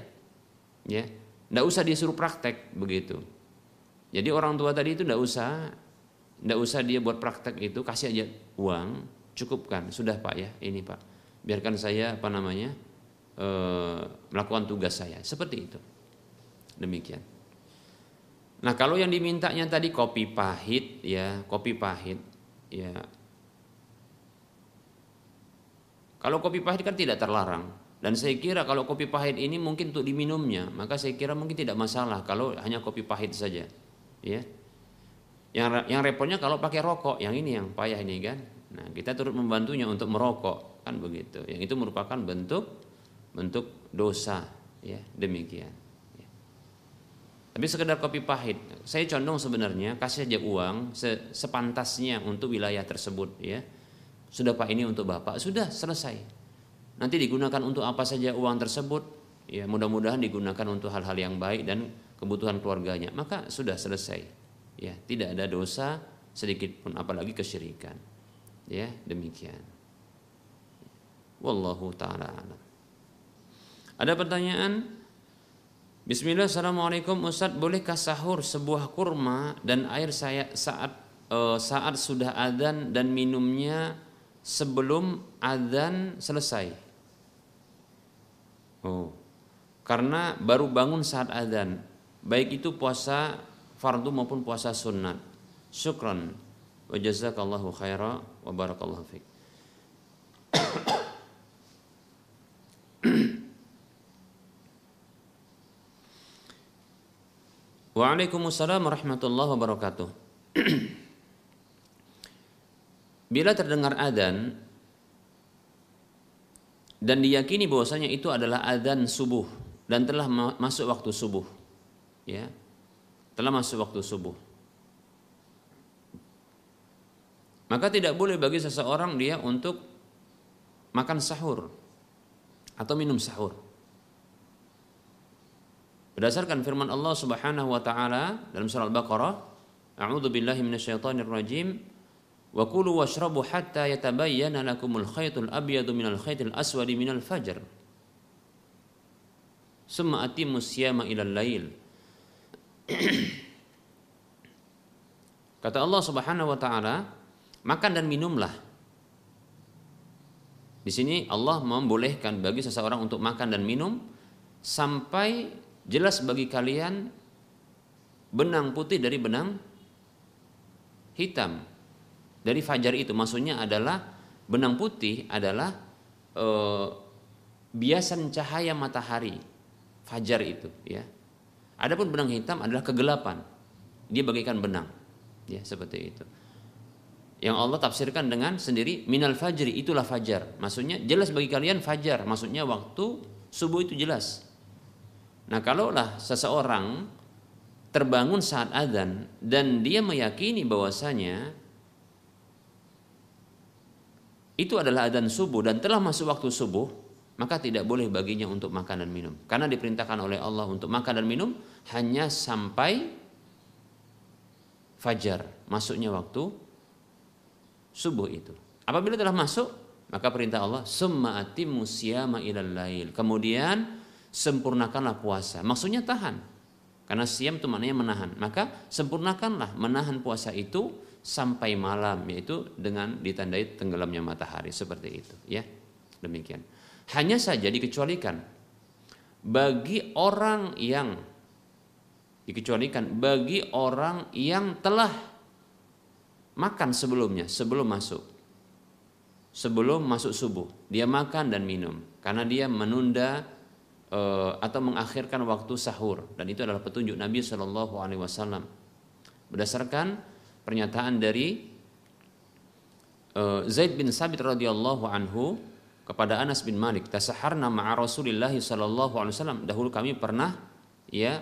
Speaker 2: ya. Nggak usah disuruh praktek begitu jadi orang tua tadi itu nggak usah nggak usah dia buat praktek itu kasih aja uang cukupkan. Sudah pak ya ini pak. Biarkan saya apa namanya e, melakukan tugas saya. Seperti itu. Demikian. Nah kalau yang dimintanya tadi kopi pahit ya kopi pahit ya. Kalau kopi pahit kan tidak terlarang. Dan saya kira kalau kopi pahit ini mungkin untuk diminumnya maka saya kira mungkin tidak masalah kalau hanya kopi pahit saja ya. Yang yang repotnya kalau pakai rokok yang ini yang payah ini kan. Nah kita turut membantunya untuk merokok kan begitu. Yang itu merupakan bentuk bentuk dosa ya demikian. Tapi sekedar kopi pahit, saya condong sebenarnya kasih aja uang sepantasnya untuk wilayah tersebut ya. Sudah Pak ini untuk Bapak, sudah selesai. Nanti digunakan untuk apa saja uang tersebut, ya mudah-mudahan digunakan untuk hal-hal yang baik dan kebutuhan keluarganya. Maka sudah selesai. Ya, tidak ada dosa sedikit pun apalagi kesyirikan. Ya, demikian. Wallahu taala Ada pertanyaan? Bismillah, Assalamualaikum Ustaz, bolehkah sahur sebuah kurma dan air saya saat uh, saat sudah adzan dan minumnya sebelum adzan selesai? Oh, karena baru bangun saat adzan, baik itu puasa fardu maupun puasa sunat. Syukran. Wa jazakallahu khaira wa barakallahu fiik. Waalaikumsalam warahmatullahi wabarakatuh. Bila terdengar adzan dan diyakini bahwasanya itu adalah adzan subuh dan telah masuk waktu subuh, ya, telah masuk waktu subuh. Maka tidak boleh bagi seseorang dia untuk makan sahur atau minum sahur. Berdasarkan firman Allah Subhanahu wa taala dalam surah Al-Baqarah, A'udzu billahi minasyaitonir rajim. Wa kulu washrabu hatta yatabayyana lakumul khaytul abyadu minal khaytil aswadi minal fajr. Summa atimmu siyama ilal lail. Kata Allah Subhanahu wa taala, makan dan minumlah. Di sini Allah membolehkan bagi seseorang untuk makan dan minum sampai Jelas bagi kalian benang putih dari benang hitam. Dari fajar itu maksudnya adalah benang putih adalah e, biasan cahaya matahari fajar itu ya. Adapun benang hitam adalah kegelapan. Dia bagaikan benang. Ya, seperti itu. Yang Allah tafsirkan dengan sendiri minal fajri itulah fajar. Maksudnya jelas bagi kalian fajar, maksudnya waktu subuh itu jelas. Nah, kalaulah seseorang terbangun saat adzan dan dia meyakini bahwasanya itu adalah adzan subuh dan telah masuk waktu subuh, maka tidak boleh baginya untuk makan dan minum. Karena diperintahkan oleh Allah untuk makan dan minum hanya sampai fajar, masuknya waktu subuh itu. Apabila telah masuk, maka perintah Allah summa atimmu siyama lail. Kemudian sempurnakanlah puasa. Maksudnya tahan. Karena siam itu maknanya menahan. Maka sempurnakanlah menahan puasa itu sampai malam yaitu dengan ditandai tenggelamnya matahari seperti itu ya. Demikian. Hanya saja dikecualikan bagi orang yang dikecualikan bagi orang yang telah makan sebelumnya sebelum masuk. sebelum masuk subuh. Dia makan dan minum karena dia menunda uh, atau mengakhirkan waktu sahur dan itu adalah petunjuk Nabi Shallallahu Alaihi Wasallam berdasarkan pernyataan dari uh, Zaid bin Sabit radhiyallahu anhu kepada Anas bin Malik tasaharna ma'a Rasulillah sallallahu alaihi wasallam dahulu kami pernah ya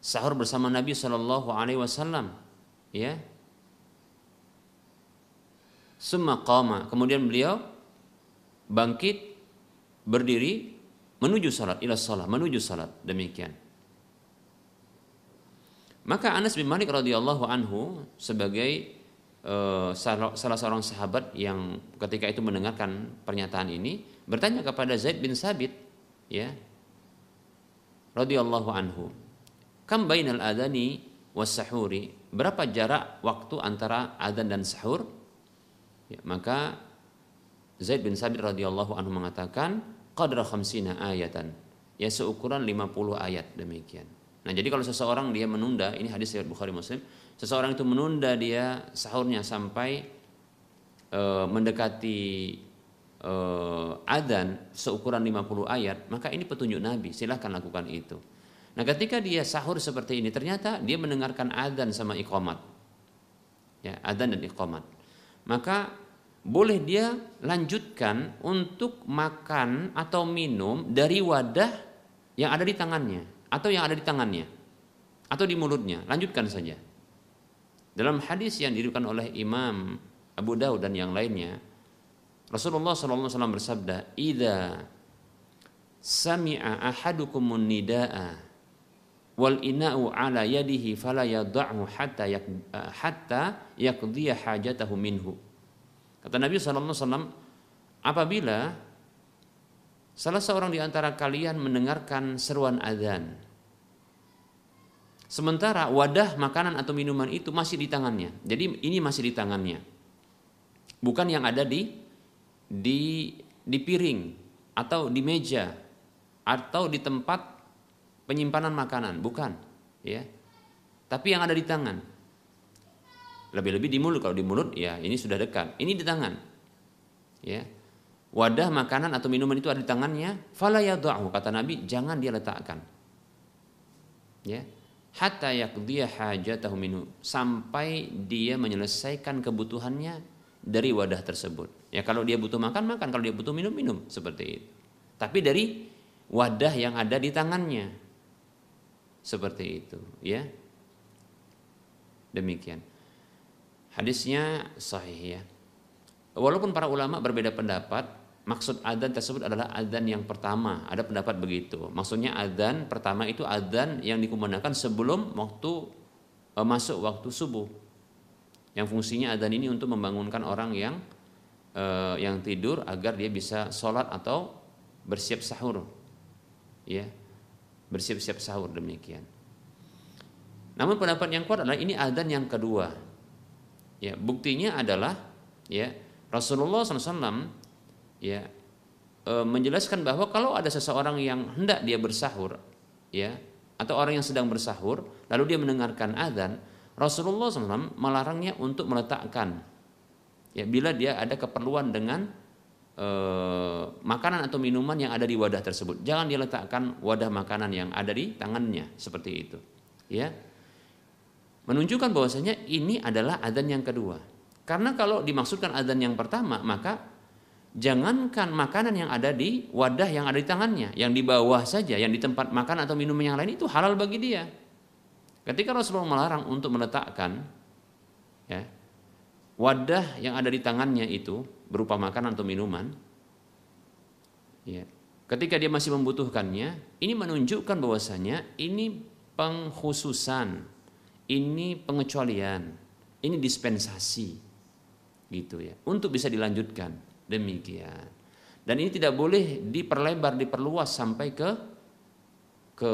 Speaker 2: sahur bersama Nabi sallallahu alaihi wasallam ya Summa qama. Kemudian beliau bangkit berdiri menuju salat ila salat, menuju salat. Demikian. Maka Anas bin Malik radhiyallahu anhu sebagai salah, salah seorang sahabat yang ketika itu mendengarkan pernyataan ini bertanya kepada Zaid bin Sabit ya radhiyallahu anhu kam bainal adani was sahuri berapa jarak waktu antara adzan dan sahur Ya, maka Zaid bin Sabit radhiyallahu anhu mengatakan qadra khamsina ayatan. Ya seukuran 50 ayat demikian. Nah, jadi kalau seseorang dia menunda, ini hadis riwayat Bukhari Muslim, seseorang itu menunda dia sahurnya sampai uh, mendekati uh, adzan seukuran 50 ayat, maka ini petunjuk Nabi, silahkan lakukan itu. Nah, ketika dia sahur seperti ini, ternyata dia mendengarkan adzan sama iqamat. Ya, adzan dan iqamat. Maka boleh dia lanjutkan untuk makan atau minum dari wadah yang ada di tangannya atau yang ada di tangannya. Atau di mulutnya. Lanjutkan saja. Dalam hadis yang diriwayatkan oleh Imam Abu Daud dan yang lainnya Rasulullah SAW bersabda idza sami'a ahadukumun nidaa wal ina'u ala yadihi fala yad'hu hatta yak, hatta yaqdiya hajatahu minhu. Kata Nabi SAW, apabila salah seorang di antara kalian mendengarkan seruan azan, sementara wadah makanan atau minuman itu masih di tangannya. Jadi ini masih di tangannya, bukan yang ada di di di piring atau di meja atau di tempat penyimpanan makanan, bukan, ya. Tapi yang ada di tangan. Lebih-lebih di mulut. Kalau di mulut ya ini sudah dekat. Ini di tangan. Ya. Wadah makanan atau minuman itu ada di tangannya, fala yadha'u kata Nabi, jangan dia letakkan. Ya. Hatta yaqdiya hajatahu minhu sampai dia menyelesaikan kebutuhannya dari wadah tersebut. Ya kalau dia butuh makan makan, kalau dia butuh minum minum seperti itu. Tapi dari wadah yang ada di tangannya. Seperti itu, ya. Demikian. Hadisnya sahih ya. Walaupun para ulama berbeda pendapat, maksud adzan tersebut adalah adzan yang pertama. Ada pendapat begitu. Maksudnya adzan pertama itu adzan yang dikumandangkan sebelum waktu eh, masuk waktu subuh. Yang fungsinya adzan ini untuk membangunkan orang yang eh, yang tidur agar dia bisa sholat atau bersiap sahur. Ya. Bersiap-siap sahur demikian. Namun pendapat yang kuat adalah ini adzan yang kedua Ya, buktinya adalah ya Rasulullah SAW ya. E, menjelaskan bahwa kalau ada seseorang yang hendak dia bersahur ya atau orang yang sedang bersahur lalu dia mendengarkan azan Rasulullah SAW melarangnya untuk meletakkan ya bila dia ada keperluan dengan e, makanan atau minuman yang ada di wadah tersebut. Jangan dia letakkan wadah makanan yang ada di tangannya seperti itu ya. Menunjukkan bahwasanya ini adalah adzan yang kedua. Karena kalau dimaksudkan adzan yang pertama, maka jangankan makanan yang ada di wadah yang ada di tangannya, yang di bawah saja, yang di tempat makan atau minum yang lain itu halal bagi dia. Ketika Rasulullah melarang untuk meletakkan ya, wadah yang ada di tangannya itu berupa makanan atau minuman, ya, ketika dia masih membutuhkannya, ini menunjukkan bahwasanya ini pengkhususan ini pengecualian, ini dispensasi gitu ya. Untuk bisa dilanjutkan demikian. Dan ini tidak boleh diperlebar, diperluas sampai ke ke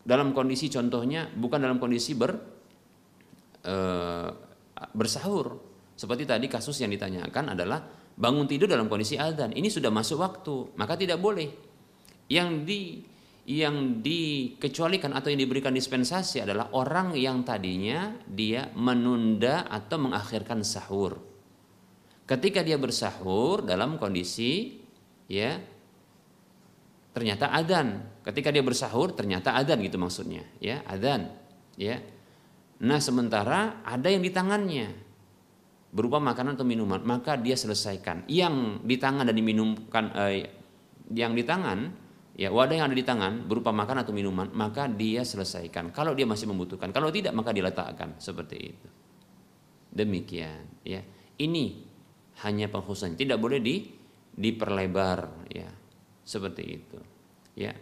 Speaker 2: dalam kondisi contohnya bukan dalam kondisi ber e, bersahur. Seperti tadi kasus yang ditanyakan adalah bangun tidur dalam kondisi adzan. Ini sudah masuk waktu, maka tidak boleh. Yang di yang dikecualikan atau yang diberikan dispensasi adalah orang yang tadinya dia menunda atau mengakhirkan sahur. Ketika dia bersahur dalam kondisi ya ternyata adan ketika dia bersahur ternyata adan gitu maksudnya ya adan ya. Nah sementara ada yang di tangannya berupa makanan atau minuman maka dia selesaikan. Yang di tangan dan diminumkan eh, yang di tangan ya wadah yang ada di tangan berupa makan atau minuman maka dia selesaikan. Kalau dia masih membutuhkan. Kalau tidak maka diletakkan. Seperti itu. Demikian ya. Ini hanya pengkhususan tidak boleh di diperlebar ya. Seperti itu ya.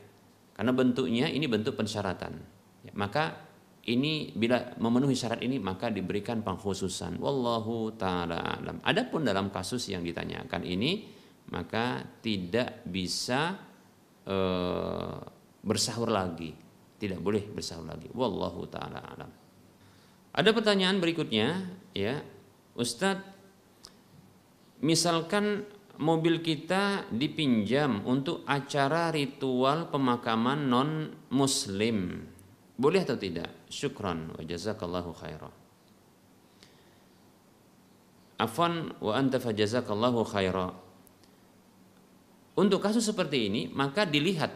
Speaker 2: Karena bentuknya ini bentuk pensyaratan ya, maka ini bila memenuhi syarat ini maka diberikan pengkhususan. Wallahu taala alam. Adapun dalam kasus yang ditanyakan ini maka tidak bisa e, bersahur lagi. Tidak boleh bersahur lagi. Wallahu taala alam. Ada pertanyaan berikutnya ya. Ustadz misalkan mobil kita dipinjam untuk acara ritual pemakaman non muslim boleh atau tidak? Syukran wa jazakallahu khairan. Afwan wa anta fajazakallahu khairan. Untuk kasus seperti ini maka dilihat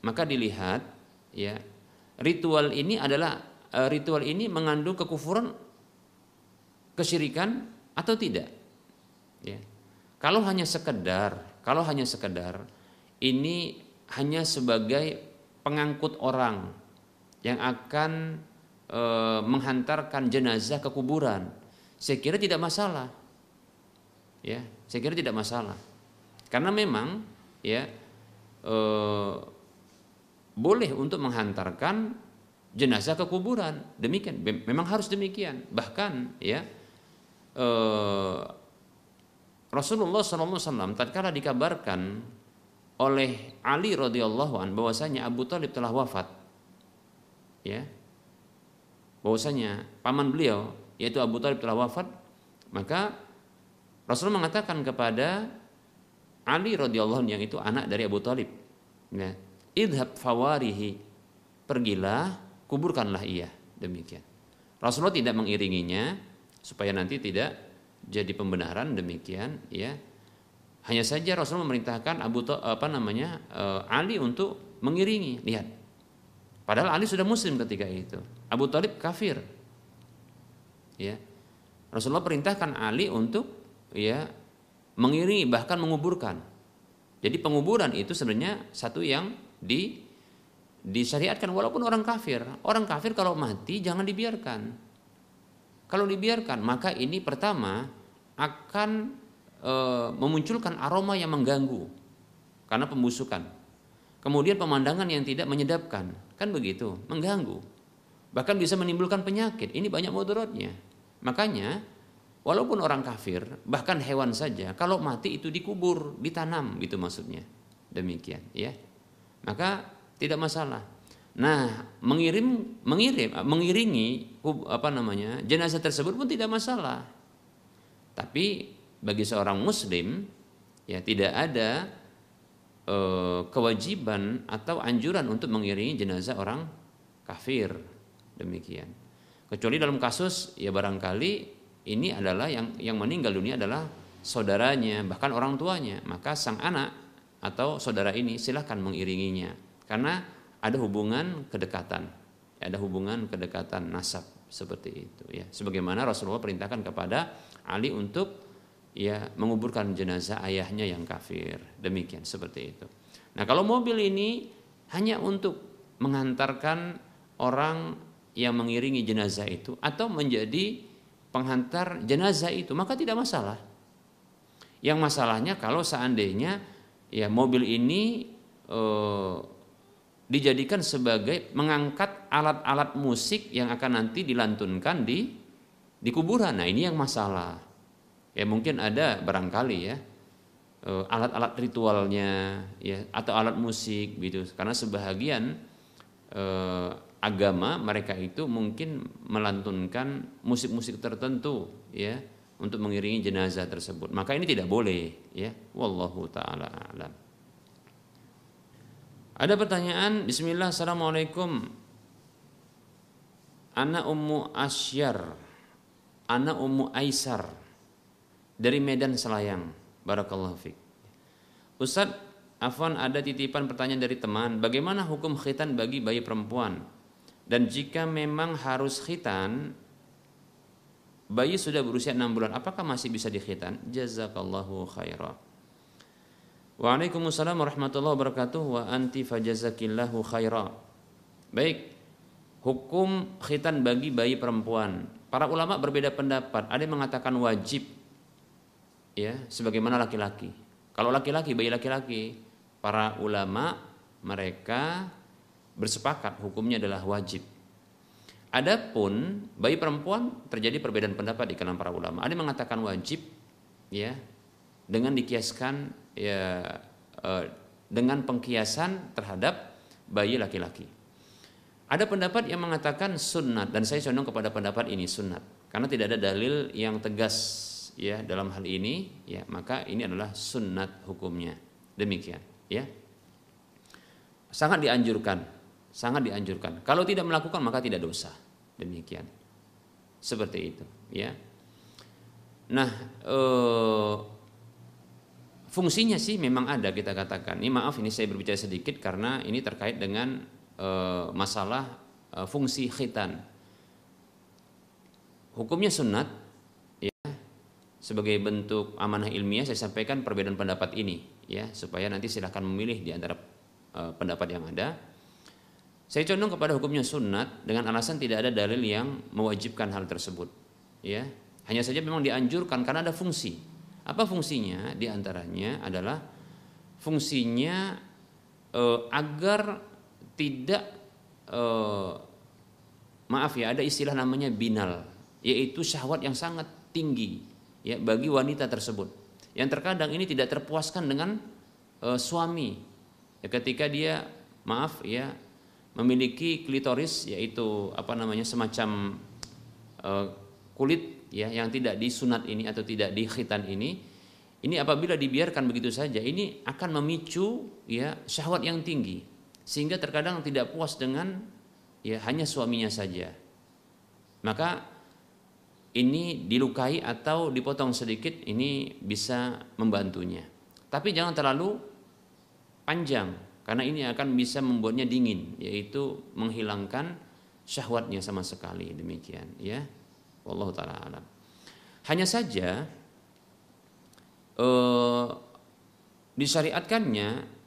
Speaker 2: maka dilihat ya ritual ini adalah eh, ritual ini mengandung kekufuran kesyirikan atau tidak ya kalau hanya sekedar, kalau hanya sekedar ini hanya sebagai pengangkut orang yang akan e, menghantarkan jenazah ke kuburan, saya kira tidak masalah. Ya, saya kira tidak masalah. Karena memang ya e, boleh untuk menghantarkan jenazah ke kuburan. Demikian, memang harus demikian. Bahkan ya e, Rasulullah SAW tatkala dikabarkan oleh Ali radhiyallahu an bahwasanya Abu Talib telah wafat, ya, bahwasanya paman beliau yaitu Abu Talib telah wafat, maka Rasul mengatakan kepada Ali radhiyallahu yang itu anak dari Abu Talib, ya, idhab fawarihi, pergilah kuburkanlah ia. Demikian. Rasulullah tidak mengiringinya supaya nanti tidak jadi pembenaran demikian ya. Hanya saja Rasul memerintahkan Abu apa namanya uh, Ali untuk mengiringi. Lihat. Padahal Ali sudah muslim ketika itu. Abu Talib kafir. Ya. Rasulullah perintahkan Ali untuk ya mengiringi bahkan menguburkan. Jadi penguburan itu sebenarnya satu yang di disyariatkan. Walaupun orang kafir. Orang kafir kalau mati jangan dibiarkan. Kalau dibiarkan, maka ini pertama akan e, memunculkan aroma yang mengganggu karena pembusukan. Kemudian pemandangan yang tidak menyedapkan, kan begitu, mengganggu. Bahkan bisa menimbulkan penyakit. Ini banyak mudaratnya. Makanya walaupun orang kafir, bahkan hewan saja kalau mati itu dikubur, ditanam gitu maksudnya. Demikian, ya. Maka tidak masalah. Nah, mengirim mengirim mengiringi apa namanya jenazah tersebut pun tidak masalah. Tapi bagi seorang muslim ya tidak ada e, kewajiban atau anjuran untuk mengiringi jenazah orang kafir demikian. Kecuali dalam kasus ya barangkali ini adalah yang yang meninggal dunia adalah saudaranya bahkan orang tuanya maka sang anak atau saudara ini silahkan mengiringinya karena ada hubungan kedekatan, ada hubungan kedekatan nasab seperti itu ya. Sebagaimana Rasulullah perintahkan kepada Ali untuk ya menguburkan jenazah ayahnya yang kafir. Demikian seperti itu. Nah, kalau mobil ini hanya untuk mengantarkan orang yang mengiringi jenazah itu atau menjadi penghantar jenazah itu, maka tidak masalah. Yang masalahnya kalau seandainya ya mobil ini eh, dijadikan sebagai mengangkat alat-alat musik yang akan nanti dilantunkan di di kuburan. Nah, ini yang masalah. Ya mungkin ada barangkali ya eh, alat-alat ritualnya ya atau alat musik gitu. Karena sebahagian eh, agama mereka itu mungkin melantunkan musik-musik tertentu ya untuk mengiringi jenazah tersebut. Maka ini tidak boleh ya. Wallahu taala alam. Ada pertanyaan, Bismillah, Assalamualaikum. Anak Ummu Asyar, anak Ummu Aisar, dari Medan Selayang. Barakallahu fiik. Ustaz, Afwan ada titipan pertanyaan dari teman, bagaimana hukum khitan bagi bayi perempuan? Dan jika memang harus khitan, bayi sudah berusia 6 bulan, apakah masih bisa dikhitan? Jazakallahu khairah. Waalaikumsalam warahmatullahi wabarakatuh wa anti fajazakillahu khairah. Baik, hukum khitan bagi bayi perempuan. Para ulama berbeda pendapat. Ada yang mengatakan wajib, ya, sebagaimana laki-laki. Kalau laki-laki, bayi laki-laki, para ulama mereka bersepakat hukumnya adalah wajib. Adapun bayi perempuan terjadi perbedaan pendapat di kalangan para ulama. Ada yang mengatakan wajib, ya, dengan dikiaskan ya eh, dengan pengkiasan terhadap bayi laki-laki. Ada pendapat yang mengatakan sunat dan saya condong kepada pendapat ini sunat karena tidak ada dalil yang tegas ya dalam hal ini ya maka ini adalah sunat hukumnya. Demikian ya. Sangat dianjurkan sangat dianjurkan. Kalau tidak melakukan maka tidak dosa. Demikian. Seperti itu ya. Nah eh, fungsinya sih memang ada kita katakan. Ini maaf ini saya berbicara sedikit karena ini terkait dengan Eh, masalah eh, fungsi khitan. Hukumnya sunat, ya, sebagai bentuk amanah ilmiah saya sampaikan perbedaan pendapat ini, ya, supaya nanti silahkan memilih di antara uh, pendapat yang ada. Saya condong kepada hukumnya sunat dengan alasan tidak ada dalil yang mewajibkan hal tersebut, ya. Hanya saja memang dianjurkan karena ada fungsi. Apa fungsinya? Di antaranya adalah fungsinya uh, agar tidak uh, maaf ya ada istilah namanya binal yaitu syahwat yang sangat tinggi ya bagi wanita tersebut. Yang terkadang ini tidak terpuaskan dengan uh, suami. Ya, ketika dia maaf ya memiliki klitoris yaitu apa namanya semacam uh, kulit ya yang tidak disunat ini atau tidak dikhitan ini ini apabila dibiarkan begitu saja ini akan memicu ya syahwat yang tinggi sehingga terkadang tidak puas dengan ya hanya suaminya saja. Maka ini dilukai atau dipotong sedikit ini bisa membantunya. Tapi jangan terlalu panjang karena ini akan bisa membuatnya dingin yaitu menghilangkan syahwatnya sama sekali demikian ya. Wallahu taala alam. Hanya saja eh, disyariatkannya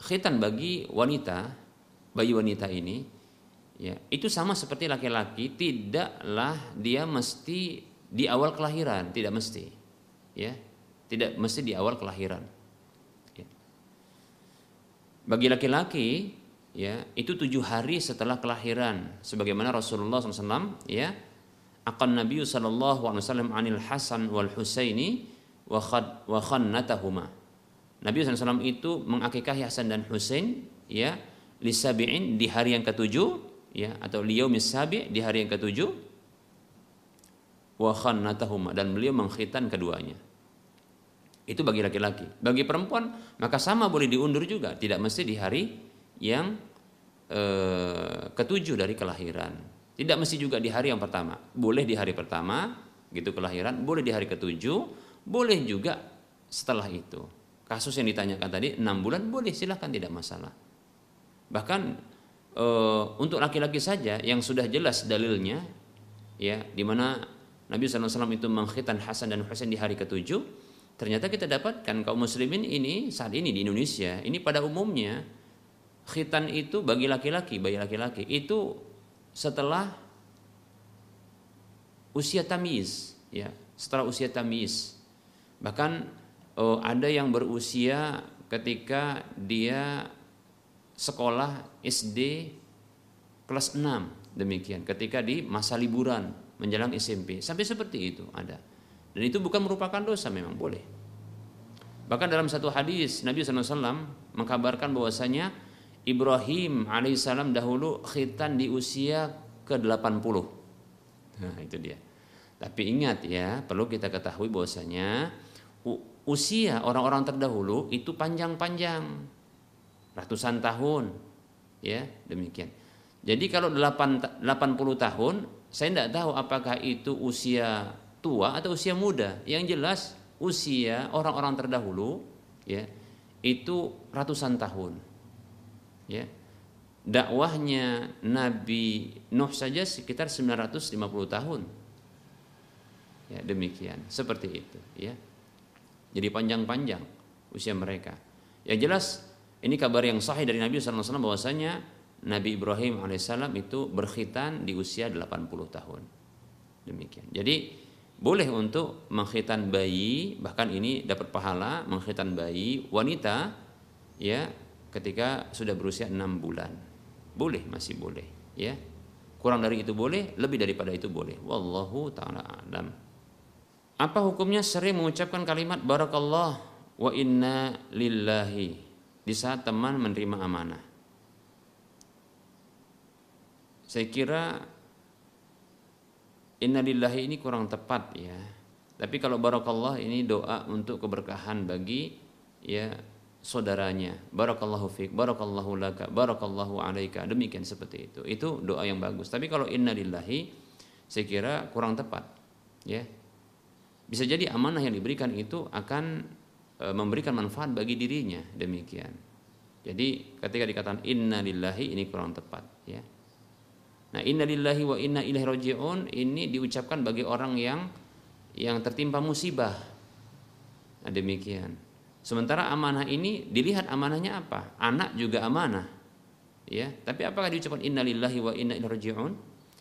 Speaker 2: khitan bagi wanita, bayi wanita ini, ya itu sama seperti laki-laki, tidaklah dia mesti di awal kelahiran, tidak mesti, ya, tidak mesti di awal kelahiran. Ya. Bagi laki-laki, ya itu tujuh hari setelah kelahiran, sebagaimana Rasulullah SAW, ya, akan Nabi Sallallahu Alaihi Wasallam anil Hasan wal Husaini wa khannatahuma Nabi SAW itu mengakikahi Hasan dan Husain ya lisabi'in di hari yang ketujuh ya atau liyaumis sabi' di hari yang ketujuh wa khannatahuma dan beliau mengkhitan keduanya. Itu bagi laki-laki. Bagi perempuan maka sama boleh diundur juga, tidak mesti di hari yang eh, ketujuh dari kelahiran. Tidak mesti juga di hari yang pertama. Boleh di hari pertama gitu kelahiran, boleh di hari ketujuh, boleh juga setelah itu kasus yang ditanyakan tadi enam bulan boleh silahkan tidak masalah. Bahkan e, untuk laki-laki saja yang sudah jelas dalilnya ya di mana Nabi SAW itu mengkhitan Hasan dan Husain di hari ketujuh ternyata kita dapatkan kaum muslimin ini saat ini di Indonesia ini pada umumnya khitan itu bagi laki-laki bagi laki-laki. Itu setelah usia tamiz ya setelah usia tamiz bahkan oh, ada yang berusia ketika dia sekolah SD kelas 6 demikian. Ketika di masa liburan menjelang SMP sampai seperti itu ada. Dan itu bukan merupakan dosa memang boleh. Bahkan dalam satu hadis Nabi SAW mengkabarkan bahwasanya Ibrahim alaihissalam dahulu khitan di usia ke 80 nah itu dia. Tapi ingat ya perlu kita ketahui bahwasanya usia orang-orang terdahulu itu panjang-panjang ratusan tahun ya demikian jadi kalau 8, 80 tahun saya tidak tahu apakah itu usia tua atau usia muda. Yang jelas usia orang-orang terdahulu ya itu ratusan tahun. Ya. Dakwahnya Nabi Nuh saja sekitar 950 tahun. Ya, demikian. Seperti itu, ya. Jadi panjang-panjang usia mereka. Yang jelas ini kabar yang sahih dari Nabi SAW bahwasanya Nabi Ibrahim alaihissalam itu berkhitan di usia 80 tahun. Demikian. Jadi boleh untuk mengkhitan bayi, bahkan ini dapat pahala mengkhitan bayi wanita ya ketika sudah berusia 6 bulan. Boleh, masih boleh, ya. Kurang dari itu boleh, lebih daripada itu boleh. Wallahu taala alam. Apa hukumnya sering mengucapkan kalimat barakallah wa inna lillahi di saat teman menerima amanah? Saya kira innalillahi ini kurang tepat ya. Tapi kalau barakallah ini doa untuk keberkahan bagi ya saudaranya. Barakallahu fiik, barakallahu laka, barakallahu alaika. Demikian seperti itu. Itu doa yang bagus. Tapi kalau innalillahi saya kira kurang tepat. Ya. Bisa jadi amanah yang diberikan itu akan e, memberikan manfaat bagi dirinya. Demikian. Jadi ketika dikatakan innalillahi ini kurang tepat, ya. Nah, innalillahi wa inna ilaihi rajiun ini diucapkan bagi orang yang yang tertimpa musibah. Nah, demikian. Sementara amanah ini dilihat amanahnya apa? Anak juga amanah. Ya, tapi apakah diucapkan innalillahi wa inna ilaihi rajiun?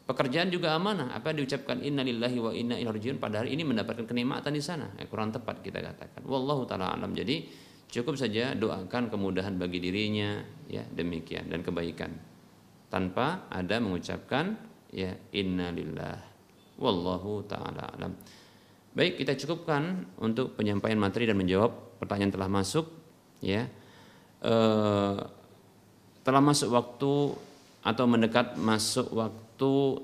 Speaker 2: Pekerjaan juga amanah. Apa diucapkan innalillahi wa inna ilaihi rajiun padahal ini mendapatkan kenikmatan di sana? Ya, kurang tepat kita katakan. Wallahu taala alam. Jadi cukup saja doakan kemudahan bagi dirinya ya demikian dan kebaikan tanpa ada mengucapkan ya innalillah wallahu taala alam. Baik, kita cukupkan untuk penyampaian materi dan menjawab pertanyaan telah masuk ya. E, telah masuk waktu atau mendekat masuk waktu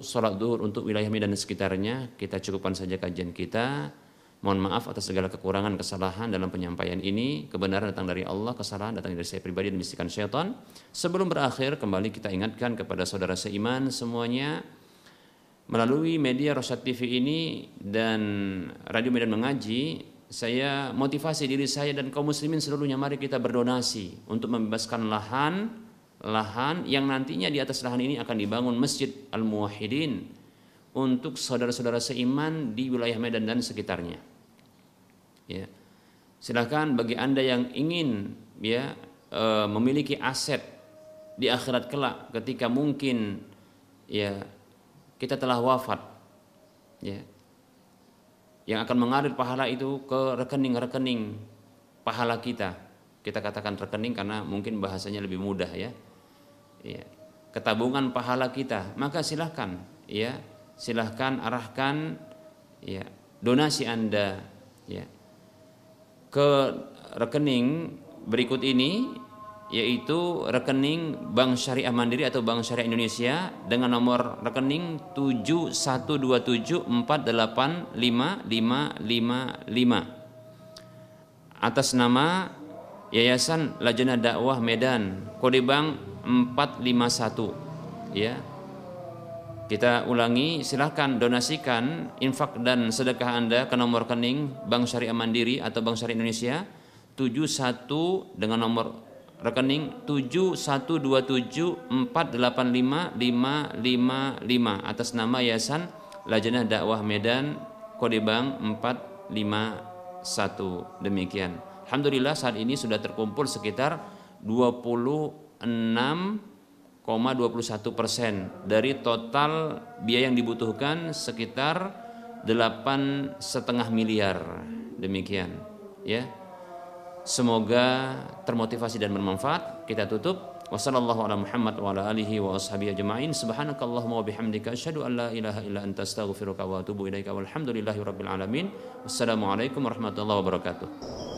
Speaker 2: sholat duhur untuk wilayah Medan dan sekitarnya, kita cukupkan saja kajian kita. Mohon maaf atas segala kekurangan, kesalahan dalam penyampaian ini. Kebenaran datang dari Allah, kesalahan datang dari saya pribadi dan bisikan syaitan. Sebelum berakhir, kembali kita ingatkan kepada saudara seiman semuanya melalui media Rosat TV ini dan Radio Medan Mengaji, saya motivasi diri saya dan kaum muslimin seluruhnya mari kita berdonasi untuk membebaskan lahan lahan yang nantinya di atas lahan ini akan dibangun Masjid Al-Muwahhidin untuk saudara-saudara seiman di wilayah Medan dan sekitarnya. Ya. Silakan bagi Anda yang ingin ya e, memiliki aset di akhirat kelak ketika mungkin ya kita telah wafat ya yang akan mengalir pahala itu ke rekening-rekening pahala kita. Kita katakan rekening karena mungkin bahasanya lebih mudah ya. Ya, ketabungan pahala kita, maka silahkan ya, silahkan arahkan ya donasi Anda ya ke rekening berikut ini yaitu rekening Bank Syariah Mandiri atau Bank Syariah Indonesia dengan nomor rekening 7127485555 atas nama Yayasan Lajnah Dakwah Medan kode bank 451 ya. Kita ulangi, silahkan donasikan infak dan sedekah Anda ke nomor rekening Bank Syariah Mandiri atau Bank Syariah Indonesia 71 dengan nomor rekening 7127485555 atas nama Yayasan Lajnah Dakwah Medan kode bank 451 demikian. Alhamdulillah saat ini sudah terkumpul sekitar 26 21 persen. Dari total biaya yang dibutuhkan sekitar delapan setengah miliar. Demikian ya. Semoga termotivasi dan bermanfaat. Kita tutup. Wassalamualaikum ala Muhammad wa ala alihi wa ashabihi ajma'in. Subhanakallahumma wa bihamdika asyhadu an la wassalamualaikum warahmatullahi wabarakatuh